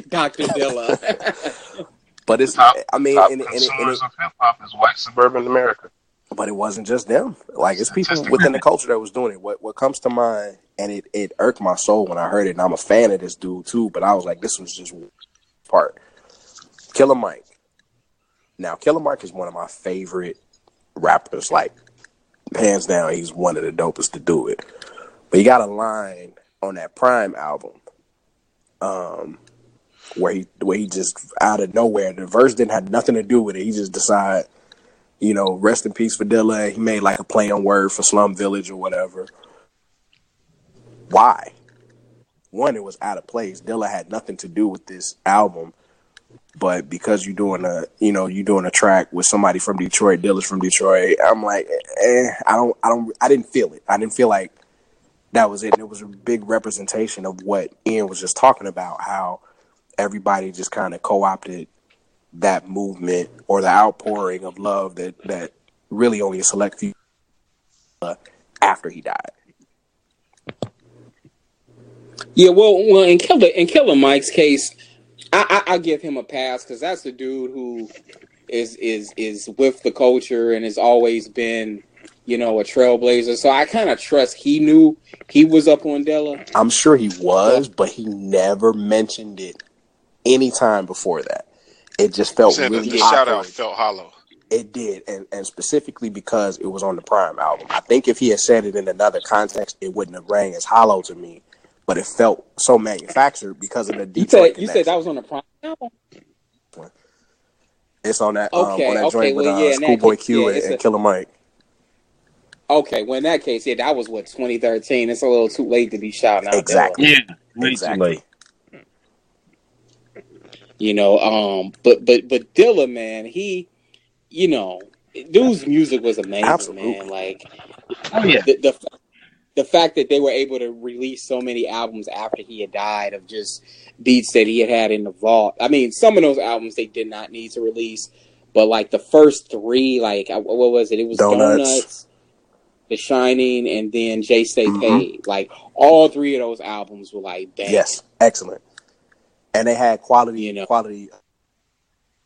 A: Dr. Dilla.
B: But it's
D: Top-
B: I mean
D: Top
B: and, it- and, it- and it,
D: of hip hop is white suburban America.
B: but it wasn't just them. Like it's people within the culture that was doing it. What what comes to mind and it, it irked my soul when I heard it and I'm a fan of this dude too, but I was like, this was just part. Killer Mike. Now Killer Mike is one of my favorite rappers, like hands down, he's one of the dopest to do it. But he got a line on that Prime album, um, where he where he just out of nowhere, the verse didn't have nothing to do with it. He just decided, you know, rest in peace for Dilla. He made like a play on word for Slum Village or whatever. Why? One, it was out of place. Dilla had nothing to do with this album. But because you're doing a, you know, you're doing a track with somebody from Detroit, Dilla's from Detroit. I'm like, eh, I don't, I don't, I didn't feel it. I didn't feel like that was it. And it was a big representation of what Ian was just talking about, how everybody just kind of co-opted that movement or the outpouring of love that that really only a select few after he died.
A: Yeah, well, well, in Killer in Killer Mike's case, I I, I give him a pass because that's the dude who is is is with the culture and has always been, you know, a trailblazer. So I kind of trust he knew he was up on Dilla.
B: I'm sure he was, but he never mentioned it any time before that. It just felt
C: Saying
B: really
C: the, the shout out felt hollow.
B: It did, and, and specifically because it was on the Prime album. I think if he had said it in another context, it wouldn't have rang as hollow to me. But it felt so manufactured because of the
A: You said you said that was on the prime album.
B: It's on that um,
A: Okay,
B: on that
A: okay,
B: joint with
A: well,
B: uh,
A: yeah,
B: Schoolboy Q
A: yeah,
B: and, and
A: a-
B: Killer Mike.
A: Okay, well in that case, yeah, that was what 2013. It's a little too late to be shouting out. Dilla.
B: Exactly.
E: Yeah, way too
B: Exactly.
E: late.
A: You know, um, but but but Dilla, man, he, you know, dude's music was amazing,
B: Absolutely.
A: man. Like
E: Oh yeah.
A: the, the the fact that they were able to release so many albums after he had died of just beats that he had had in the vault. I mean, some of those albums they did not need to release, but like the first three, like uh, what was it? It was
B: Donuts.
A: Donuts, The Shining, and then Jay Stay
B: Mhm.
A: Paid. Like all three of those albums were like, bang.
B: Yes, excellent. And they had quality,
A: You know.
B: quality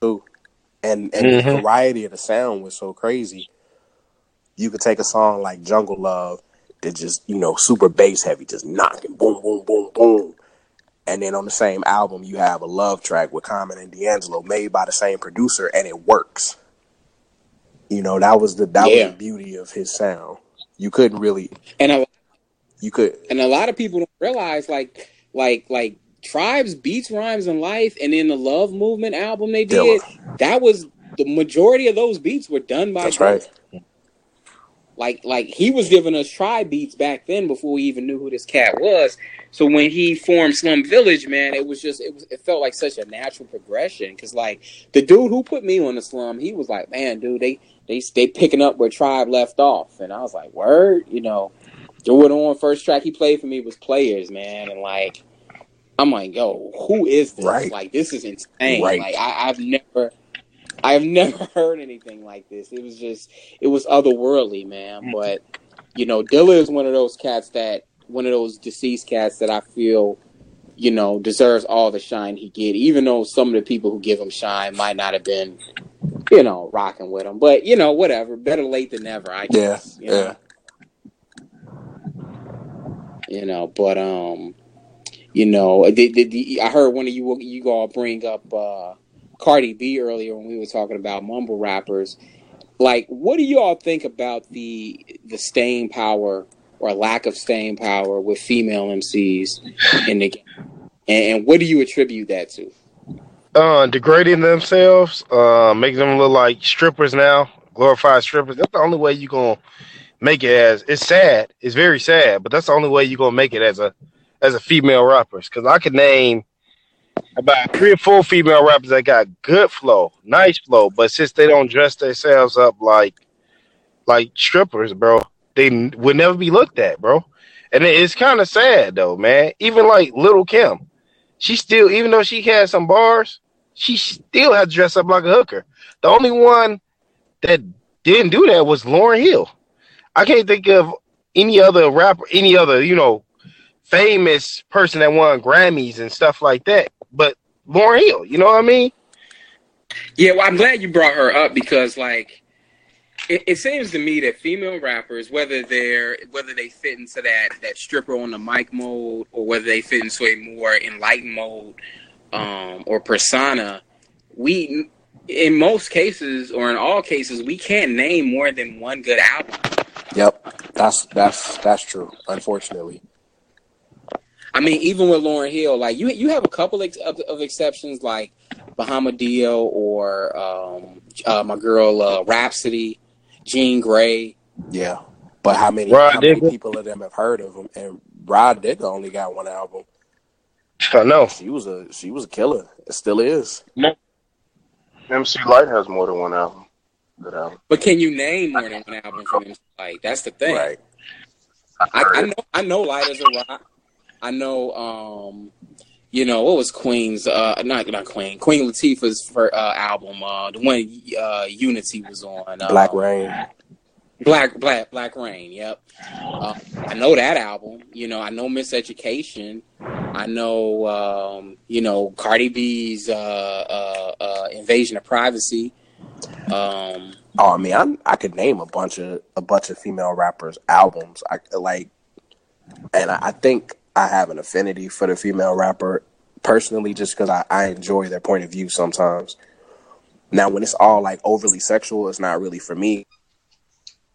B: too. And and
E: Mhm.
B: the variety of the sound was so crazy. You could take a song like Jungle Love that just, you know, super bass heavy, just knocking boom, boom, boom, boom. And then on the same album you have a love track with Common and D'Angelo made by the same producer and it works. You know, that was the that
A: Yeah.
B: was the beauty of his sound. You couldn't really
A: And a,
B: you could
A: and a lot of people don't realize like like like Tribes Beats Rhymes and Life and then the Love Movement album they did
B: Dilla.
A: that was the majority of those beats were done by
B: That's
A: Dilla.
B: right.
A: Like like he was giving us tribe beats back then before we even knew who this cat was. So when he formed Slum Village, man, it was just it was it felt like such a natural progression because like the dude who put me on the slum, he was like, man, dude, they they they picking up where Tribe left off, and I was like, word, you know. Jordan on first track he played for me was Players, man, and like I'm like, yo, who is this?
B: Right.
A: Like this is insane.
B: Right.
A: Like I, I've never I've never heard anything like this. It was just it was otherworldly, man. But you know, Dilla is one of those cats that one of those deceased cats that I feel, you know, deserves all the shine he get, even though some of the people who give him shine might not have been, you know, rocking with him. But you know, whatever. Better late than never, I
B: Yeah,
A: guess. you know?
B: yeah.
A: You know, but um, you know, I heard one of you you all bring up uh Cardi B earlier when we were talking about mumble rappers. Like, what do you all think about the the staying power or lack of staying power with female MCs in the game? And, and what do you attribute that to?
E: uh, degrading themselves, uh, making them look like strippers now, glorified strippers. That's the only way you gonna make it as. It's sad. It's very sad, but that's the only way you gonna make it as a as a female rappers. Because I could name about three or four female rappers that got good flow, nice flow, but since they don't dress themselves up like like strippers, bro, they would never be looked at, bro. And it's kind of sad though, man. Even like Little Kim, she still, even though she had some bars, she still had to dress up like a hooker. The only one that didn't do that was Lauryn Hill. I can't think of any other rapper, any other, you know, famous person that won Grammys and stuff like that. But Lauryn Hill, you know what I mean?
A: Yeah, well, I'm glad you brought her up because, like, it, it seems to me that female rappers, whether they're whether they fit into that that stripper on the mic mode, or whether they fit into a more enlightened mode um, or persona, we in most cases or in all cases we can't name more than one good album.
B: Yep. That's that's that's true. Unfortunately.
A: I mean, even with Lauryn Hill, like you, you have a couple ex- of, of exceptions, like Bahamadia or um, uh, my girl uh, Rapsody, Jean Grey.
B: Yeah. But how many,
E: Rod
B: how many people of them have heard of them? And Rah Digga only got one album.
E: I know.
B: She was a she was a killer. It still is.
D: MC Lyte has more than one album. Good album.
A: But can you name more than one album from MC Lyte? that's the thing.
B: Right.
A: I, I know I know Lyte is a Rock. I know um you know what was Queen's uh not not Queen Queen Latifah's for uh album uh the one uh Unity was on uh,
B: Black Reign.
A: Black Black Black Reign. Yep. Uh, I know that album. You know, I know Miseducation. I know, um, you know, Cardi B's uh, uh, uh, Invasion of Privacy. Um,
B: Oh, I mean, I I could name a bunch of a bunch of female rappers' albums. I like, and I, I think I have an affinity for the female rapper personally, just because I, I enjoy their point of view sometimes. Now, when it's all like overly sexual, it's not really for me,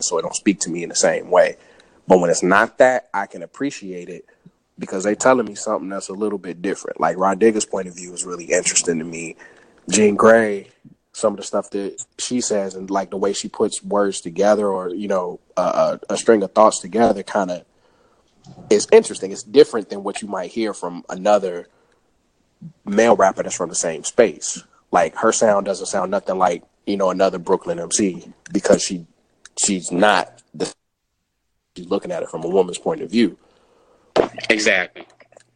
B: so it don't speak to me in the same way. But when it's not that, I can appreciate it because they telling me something that's a little bit different. Like Rah Digga's point of view is really interesting to me. Jean Grey, some of the stuff that she says and like the way she puts words together or you know a, a string of thoughts together kind of is interesting it's different than what you might hear from another male rapper that's from the same space like her sound doesn't sound nothing like you know another brooklyn mc because she she's not the she's looking at it from a woman's point of view
A: Exactly.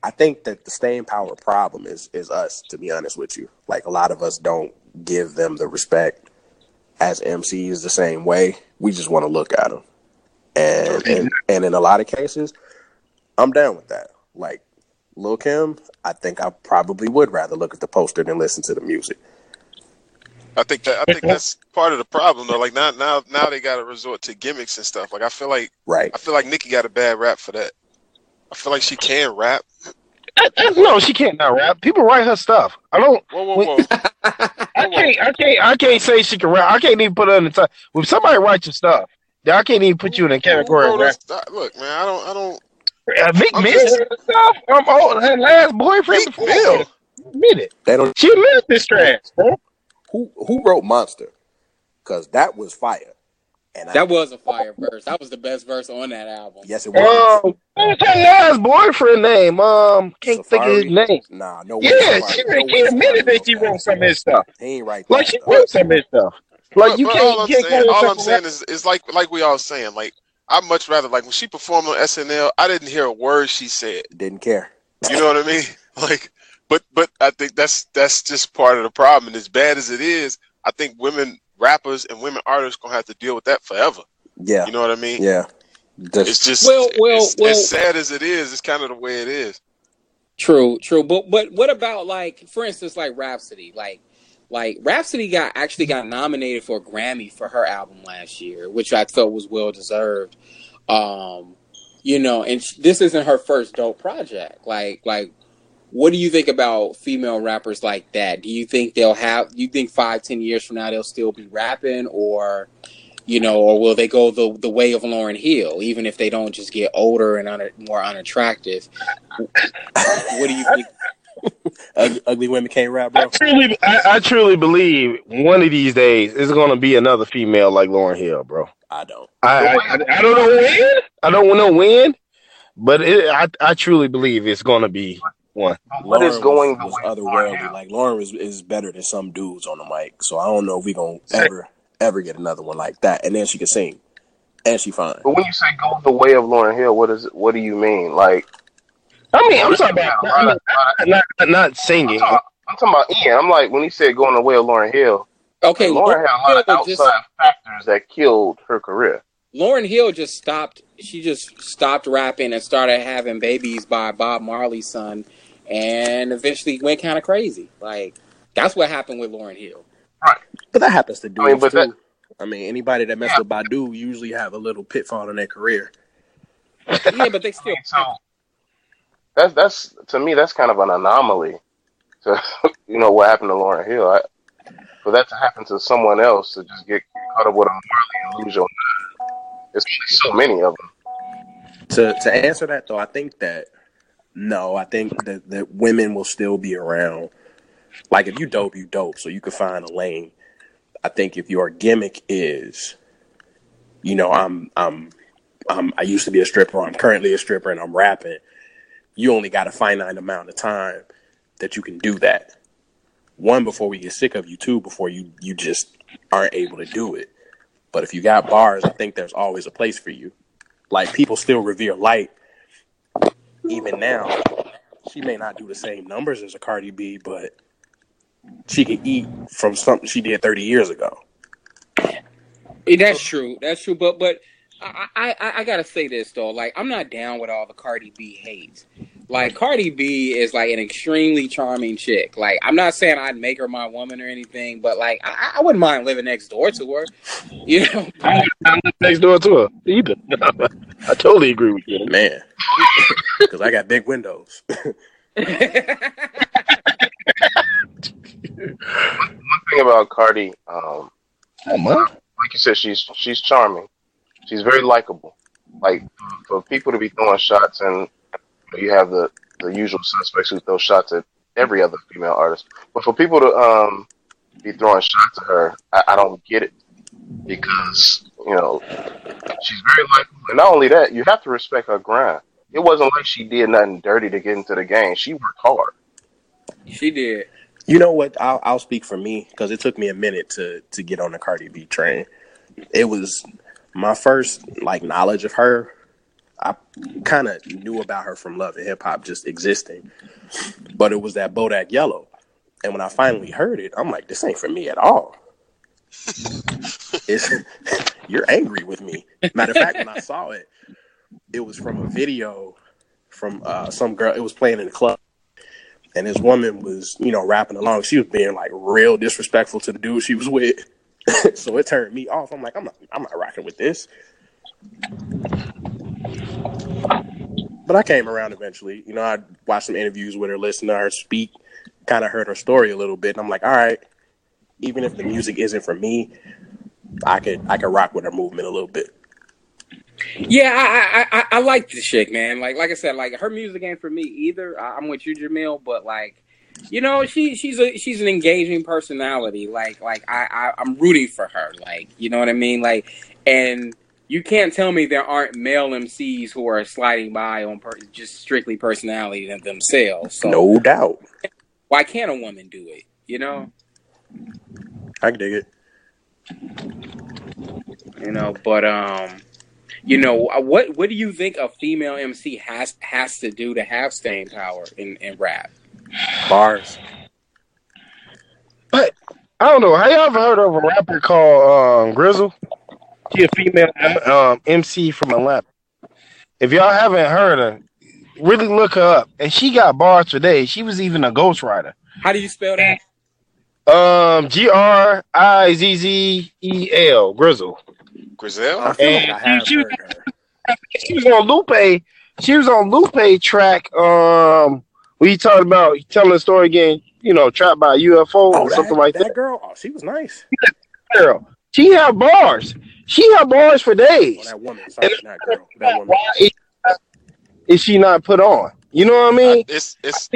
B: I think that the staying power problem is is us, to be honest with you. Like a lot of us don't give them the respect as MCs the same way. We just want to look at them, and, and and in a lot of cases, I'm down with that. Like Lil Kim, I think I probably would rather look at the poster than listen to the music.
C: I think that I think that's part of the problem though. Like now now now they got to resort to gimmicks and stuff. Like I feel like
B: Right?
C: I feel like Nicki got a bad rap for that. I feel like she can rap.
E: Uh, uh, No, she can't not rap. People write her stuff. I don't.
C: Whoa whoa whoa.
E: I can't. I can't. I can't say she can rap. I can't even put her in the top. When somebody writes your stuff, then I can't even put you in a category
C: Bro,
E: of rap.
C: that's- look, man, I don't I don't.
E: Uh, Meek
C: I'm
E: Mill
C: just-
E: and stuff. Um, oh, her last boyfriend
C: Meek
E: before.
C: Mill.
E: Admit it.
B: They don't.
E: She admitted this trash, bro.
B: Who who wrote Monster? Because that was fire. And I,
A: That was a fire verse. That was the best verse on that album.
B: yes, it was.
E: Um, what was her last boyfriend name? Um, can't think of his name.
B: Nah, no. way
E: Yeah,
B: Safaree-
E: she,
B: no way
E: she admitted
B: Safaree
E: that she
B: wrote
E: wrote some of his stuff.
B: He ain't right.
E: Like she wrote some of his stuff. Like
C: But,
E: you
C: but
E: can't.
C: all I'm
E: can't
C: saying, all I'm saying is, is like like we all saying. Like I'd much rather like when she performed on SNL, I didn't hear a word she said.
B: Didn't care.
C: You know what I mean? Like, but but I think that's that's just part of the problem. And as bad as it is, I think women rappers and women artists gonna have to deal with that forever.
B: Yeah,
C: You know what I mean?
B: yeah. Just-
C: It's just
A: Well, well,
C: it's,
A: well-
C: as sad as it is, it's kind of the way it is.
A: True, true. But but what about like for instance like Rapsody? Like like Rapsody got actually got nominated for a Grammy for her album last year, which I felt was well deserved. Um you know, and sh- this isn't her first dope project. Like like what do you think about female rappers like that? Do you think they'll have you think five, ten years from now they'll still be rapping or you know, or will they go the the way of Lauryn Hill, even if they don't just get older and un- more unattractive? What do you think?
B: Ugly, ugly women can't rap,
E: I
B: bro.
E: truly, I, I truly believe one of these days it's gonna be another female like Lauryn Hill, bro.
B: I don't.
E: I, I, I don't know when. I don't know when, but it, I, I truly believe it's gonna be one.
D: What is
B: Lauryn
D: going
B: was,
D: the
B: was
D: way
B: otherworldly. Like Lauryn is, is better than some dudes on the mic. So I don't know if we gonna ever ever get another one like that. And then she can sing, and she fine.
D: But when you say go the way of Lauryn Hill, what is it, what do you mean? Like
E: I mean, I'm talking about
D: a lot
E: not, not, not, not
D: I'm
E: singing.
D: talking, I'm talking about Ian. I'm like when he said going the way of Lauryn Hill.
A: Okay,
D: Lauryn had a lot of
A: Hill
D: outside
A: just
D: factors that killed her career.
A: Lauryn Hill just stopped. She just stopped rapping and started having babies by Bob Marley's son, and eventually went kind of crazy. Like that's what happened with Lauryn Hill.
B: Right, But that happens to dudes
D: I mean,
B: too.
D: that-
B: I mean, anybody that messes
D: Yeah.
B: with Badu usually have a little pitfall in their career.
A: Yeah, but they still.
D: So that's that's to me that's kind of an anomaly. To you know what happened to Lauryn Hill. I, for that to happen to someone else to just get caught up with a Marley mind. There's so many of them.
B: To to answer that though, I think that no, I think that that women will still be around. Like if you dope, you dope, so you can find a lane. I think if your gimmick is, you know, I'm I'm I'm I used to be a stripper, I'm currently a stripper and I'm rapping, you only got a finite amount of time that you can do that. One before we get sick of you, two before you you just aren't able to do it. But if you got bars, I think there's always a place for you. Like people still revere Lyte even now. She may not do the same numbers as a Cardi B, but she can eat from something she did 30 years ago.
A: That's true. That's true. But but I, I I I gotta say this though. Like I'm not down with all the Cardi B hate. Like Cardi B is like an extremely charming chick. Like I'm not saying I'd make her my woman or anything, but like I, I wouldn't mind living next door to her. You know.
E: I don't live next door to her either. I totally agree with you.
B: Man, because I got big windows.
D: One thing about Cardi, um,
E: Come on.
D: like you said, she's she's charming. She's very likable. Like for people to be throwing shots, and you have the the usual suspects who throw shots at every other female artist. But for people to um be throwing shots at her. I, I don't get it because you know she's very likable, and not only that, you have to respect her grind. It wasn't like she did nothing dirty to get into the game. She worked hard.
A: She did.
B: You know what? I'll, I'll speak for me because it took me a minute to to get on the Cardi B train. It was my first like knowledge of her. I kind of knew about her from Love and Hip Hop just existing, but it was that Bodak Yellow, and when I finally heard it, I'm like, this ain't for me at all. it's, you're angry with me. Matter of fact, when I saw it, it was from a video from uh, some girl. It was playing in the club, and this woman was, you know, rapping along. She was being like real disrespectful to the dude she was with. so it turned me off. I'm like, I'm not, I'm not rocking with this. But I came around eventually. You know, I watched some interviews with her, listened to her speak, kind of heard her story a little bit, and I'm like, all right, even if the music isn't for me, I could I could rock with her movement a little bit.
A: Yeah, I, I I I like the chick, man. Like like I said, like her music ain't for me either. I- I'm with you, Jamil, but like, you know, she she's a she's an engaging personality. Like like I, I I'm rooting for her. Like you know what I mean. Like and you can't tell me there aren't male MCs who are sliding by on per- just strictly personality than themselves. So
B: No doubt.
A: why can't a woman do it? You know,
B: I can dig it.
A: you know. But um, you know uh, what? What do you think a female MC has has to do to have staying power in in rap?
B: Bars.
E: But I don't know. Have you ever heard of a rapper called um, Grizzle? She a female um, MC from Atlanta. If y'all haven't heard her, really look her up. And she got bars today. She was even a ghostwriter.
A: How do you spell that?
E: Um, G R I Z Z E L Grizzle.
C: Grizzle.
B: I feel like
E: And
B: I have
E: she-
B: heard her.
E: She was on Lupe. She was on Lupe track. Um, we talking about telling the story again. You know, trapped by a UFO
B: Oh,
E: or
B: that,
E: something like that.
B: that girl. Oh, she was nice.
E: Girl, she had bars. She had bars for
B: Oh,
E: days.
B: that woman. Sorry, not girl. That woman.
E: Why is, is she not put on? You know what I mean?
C: It's it's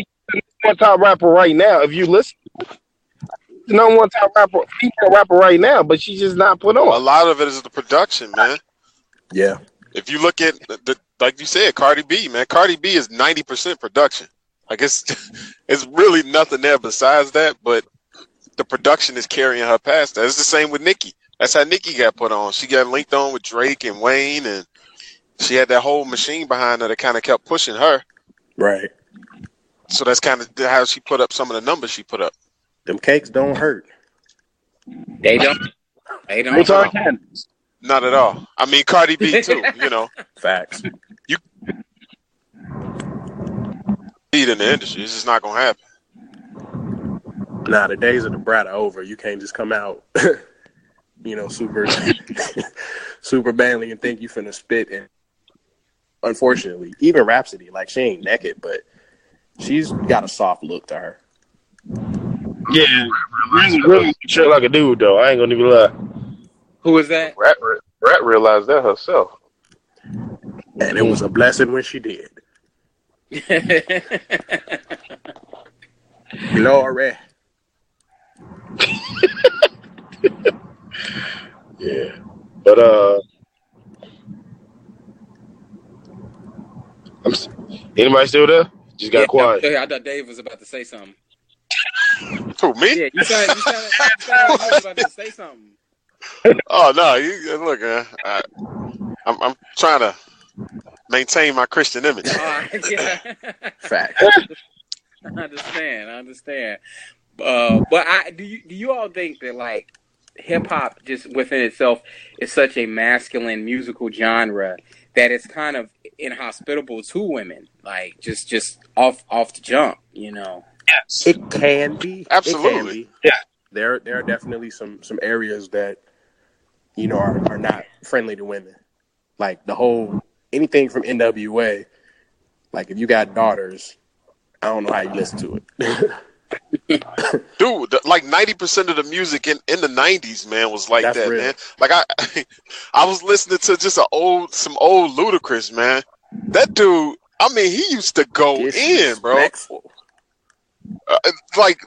E: one top rapper right now. If you listen, the number one top rapper, female rapper right now, but she's just not put on.
C: a lot of it is the production, man.
B: Yeah.
C: If you look at the, the like you said, Cardi B, man, Cardi B is ninety percent production. Like it's it's really nothing there besides that, but the production is carrying her past that. It's the same with Nicki. That's how Nicki got put on. She got linked on with Drake and Wayne, and she had that whole machine behind her that kind of kept pushing her.
B: Right.
C: So that's kind of how she put up some of the numbers she put up.
B: Them cakes don't hurt.
A: They don't. They don't.
E: What's our?
C: Not at all. I mean, Cardi B too. You know,
B: Facts.
C: Lead in the industry. It's just not gonna happen.
B: Nah, the days of the brat are over. You can't just come out, you know, super, super manly and think you finna spit. And unfortunately, even Rapsody, like she ain't naked, but she's got a soft look to her.
E: Yeah, really, really shit like a dude though. I ain't gonna even lie.
A: Who is that?
D: Rat, Rat realized that herself.
B: And it was a blessing when she did. Glory.
E: Yeah, but uh, I'm, s- anybody still there? Just got
A: Yeah,
E: quiet.
A: I thought Dave was about to say something.
C: Who me?
A: Yeah, you sounded, you sounded, you sounded like you was about to say something.
C: Oh no, you look, man. I, I'm I'm trying to maintain my Christian image.
A: All right, yeah.
B: Fact.
A: I understand. I understand. Uh, but I do you do you all think that like hip hop just within itself is such a masculine musical genre that it's kind of inhospitable to women, like just just off off the jump, you know?
E: Yes.
B: It can be. It can
C: Absolutely.
B: be.
E: Yeah.
B: There there are definitely some some areas that you know are, are not friendly to women. Like the whole anything from NWA. Like if you got daughters, I don't know how you listen to it.
C: Dude, the, like ninety percent of the music in, in the nineties, man, was like
B: That's
C: that,
B: real.
C: man. Like I, I was listening to just a old, some old Ludacris, man. That dude, I mean, he used to go in, bro. Uh, like,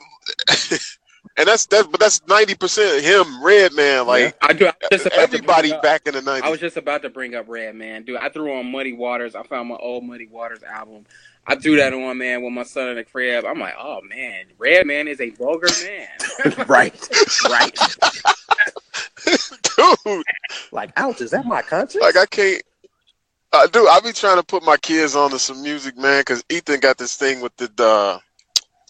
C: and that's that's but that's ninety percent him, Redman. Like
A: I do. I just about
C: everybody
A: up-
C: back in the nineties.
A: I was just about to bring up Redman, dude. I threw on Muddy Waters. I found my old Muddy Waters album. I threw that on, man, with my son in the crib. I'm like, oh man, Redman is a vulgar man.
B: right, right.
C: Dude,
B: Like, ouch, is that my conscience?
C: like I can't. Uh, dude, I be trying to put my kids on to some music, man, because Ethan got this thing with the, uh,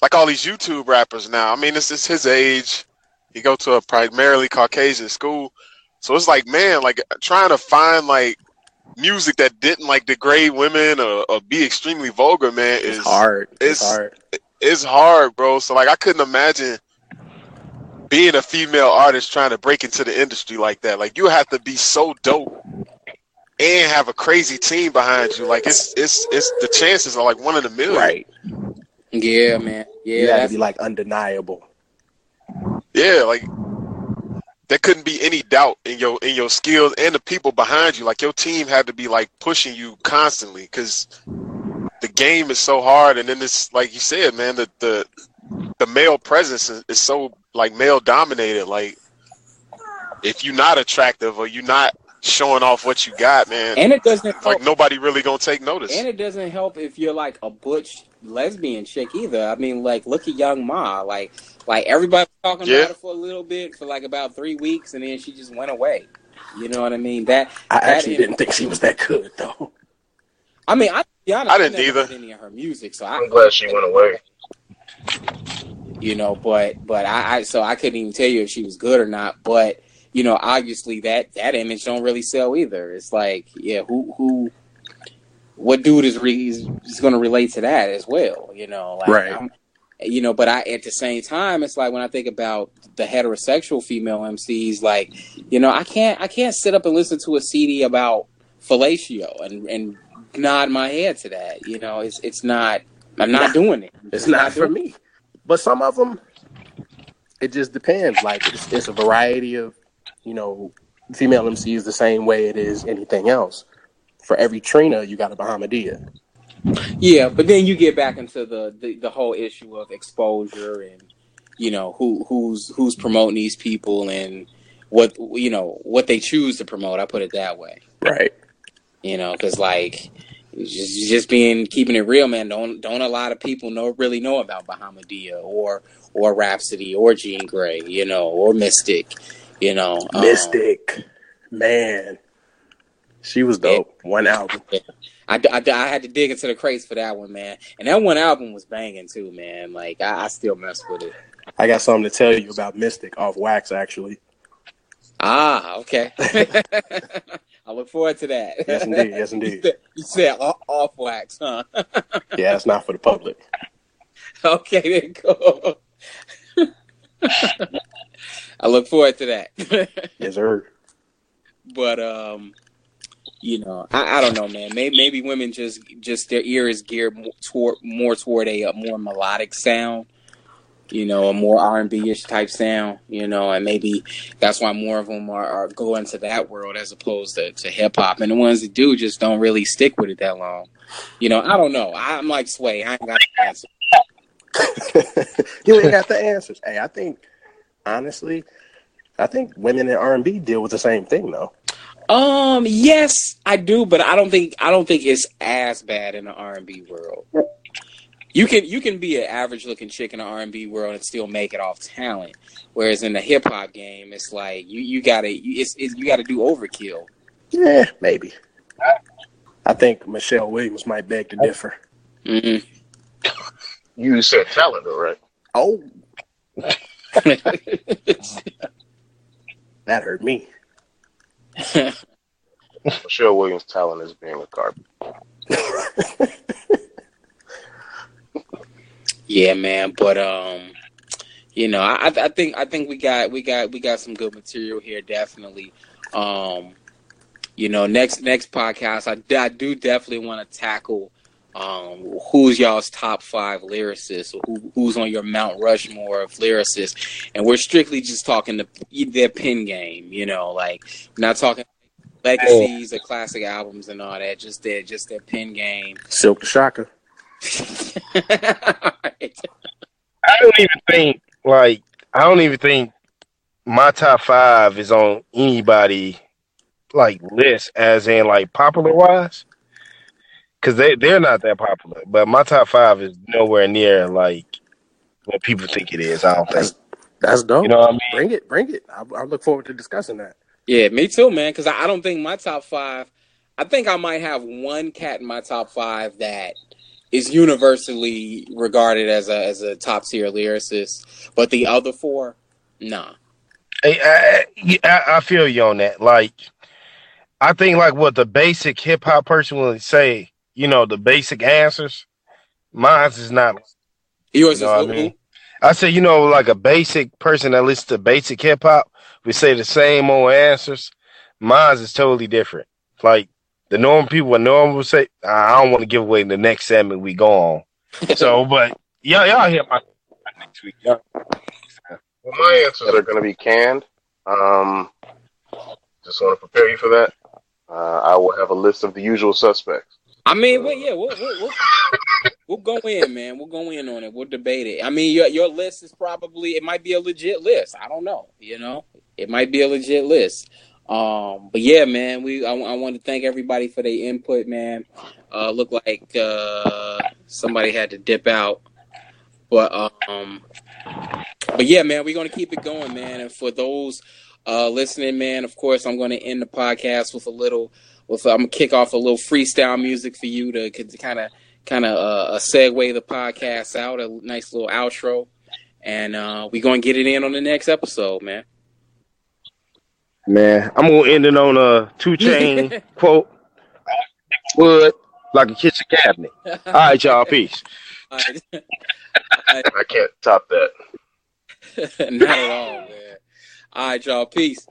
C: like all these YouTube rappers now. I mean, this is his age. He go to a primarily Caucasian school, so it's like, man, like trying to find like music that didn't like degrade women or, or be extremely vulgar, man,
B: it's hard. It's,
C: it's-
B: hard.
C: it's hard, bro. So like, I couldn't imagine being a female artist trying to break into the industry like that. Like, you have to be so dope and have a crazy team behind you. Like, it's it's it's the chances are like one in a million.
B: Right.
A: Yeah, man. Yeah,
B: you have to
A: that's,
B: be like undeniable.
C: Yeah, like there couldn't be any doubt in your in your skills and the people behind you. Like your team had to be like pushing you constantly because the game is so hard. And then it's like you said, man, the the the male presence is, is so like male dominated. Like if you're not attractive or you're not showing off what you got, man,
A: and it doesn't help.
C: like nobody really gonna take notice.
A: And it doesn't help if you're like a butch lesbian chick either. I mean, like look at Young M.A. Like, like everybody was talking
C: Yeah.
A: about it for a little bit for like about three weeks, and then she just went away. You know what I mean? That
B: I
A: That
B: actually didn't think she was that good though.
A: I mean, I, to be honest,
C: I didn't
A: never
C: either.
A: heard any of her music, so I,
D: I'm glad she went away.
A: you know, but but I, I so I couldn't even tell you if she was good or not. But you know, obviously that that image don't really sell either. It's like, yeah, who who, what dude is re, is, is going to relate to that as well? You know, like,
B: Right.
A: I'm- you know, but I at the same time, it's like when I think about the heterosexual female MCs, like, you know, I can't I can't sit up and listen to a CD about fellatio and and nod my head to that. You know, it's it's not. I'm not doing it.
B: It's not for me. But some of them, it just depends. Like it's, it's a variety of, you know, female MCs the same way it is anything else. For every Trina, you got a Bahamadia.
A: Yeah, but then you get back into the, the the whole issue of exposure and you know who who's who's promoting these people and what you know what they choose to promote. I put it that way.
B: Right.
A: You know, because like just just being keeping it real, man. Don't don't a lot of people know really know about Bahamadia or or Rapsody or Jean Grae, you know, or Mystic, you know, um,
B: Mystic. Man. She was dope. One album.
A: I, I, I had to dig into the crates for that one, man. And that one album was banging too, man. Like I, I still mess with it.
B: I got something to tell you about Mystic off wax, actually.
A: Ah, okay. I look forward to that.
B: Yes, indeed. Yes,
A: You
B: indeed.
A: said, you said off, off wax, huh?
B: Yeah, it's not for the public.
A: okay, then cool. I look forward to that.
B: Yes, sir.
A: but um, you know, I, I don't know, man. Maybe maybe women just just their ear is geared more toward more toward a, uh more melodic sound. You know, a more R and B ish type sound. You know, and maybe that's why more of them are, are go into that world as opposed to, to hip hop. And the ones that do just don't really stick with it that long. You know, I don't know. I'm like Sway. I ain't got the answer.
B: you ain't got the answers. Hey, I think honestly, I think women in R and B deal with the same thing though.
A: Um, yes, I do, but I don't think I don't think it's as bad in the R and B world. You can you can be an average looking chick in the R and B world and still make it off talent, whereas in the hip hop game, it's like you you gotta you, it's, it's you gotta do overkill.
B: Yeah, maybe. I think Michelle Williams might beg to differ.
A: hmm
D: You said talent, though, right?
B: Oh, that hurt me.
D: Michelle Williams' talent is being a carpet.
A: yeah, man, but um, you know, I I think I think we got we got we got some good material here, definitely. Um, you know, next next podcast, I, I do definitely want to tackle um, who's y'all's top five lyricists, who, who's on your Mount Rushmore of lyricists, and we're strictly just talking the their pen game. You know, like we're not talking legacies or classic albums and all that. Just their just their pen game.
B: Silk the Shocker.
E: I don't even think like I don't even think my top five is on anybody like list, as in like popular wise, because they they're not that popular. But my top five is nowhere near like what people think it is. I don't think.
B: That's that's dope.
E: You know what I mean?
B: Bring it, bring it. I, I look forward to discussing that.
A: Yeah, me too, man. Because I, I don't think my top five. I think I might have one cat in my top five that is universally regarded as a as a top tier lyricist, but the other four, nah.
E: I, I, I feel you on that. Like, I think like what the basic hip hop person will say, you know, the basic answers. Mine's is not.
A: Yours
E: You know
A: is
E: what I mean? I say, you know, like a basic person that listens to basic hip hop, we say the same old answers. Mine's is totally different. Like the normal people, what normal will say, I don't want to give away the next segment we go on. So, but y'all, y'all hear my next week. Y'all.
D: Well, my answers are going to be canned. Um, just want to prepare you for that. Uh, I will have a list of the usual suspects.
A: I mean, well, yeah, we'll, we'll, we'll, go in, man. We'll go in on it. We'll debate it. I mean, your your list is probably it might be a legit list. I don't know. You know, it might be a legit list. Um, but yeah, man, we I, I want to thank everybody for their input, man. Uh, look like uh, somebody had to dip out, but um, but yeah, man, we're gonna keep it going, man. And for those uh listening, man, of course, I'm gonna end the podcast with a little with I'm gonna kick off a little freestyle music for you to kind of kind of uh, segue the podcast out, a nice little outro, and uh, we're gonna get it in on the next episode, man.
E: Man, I'm gonna end it on a 2 Chainz quote. Wood like a kitchen cabinet. All right, y'all. Peace.
A: All right.
D: I can't top that.
A: Not at all, man. All right, y'all. Peace.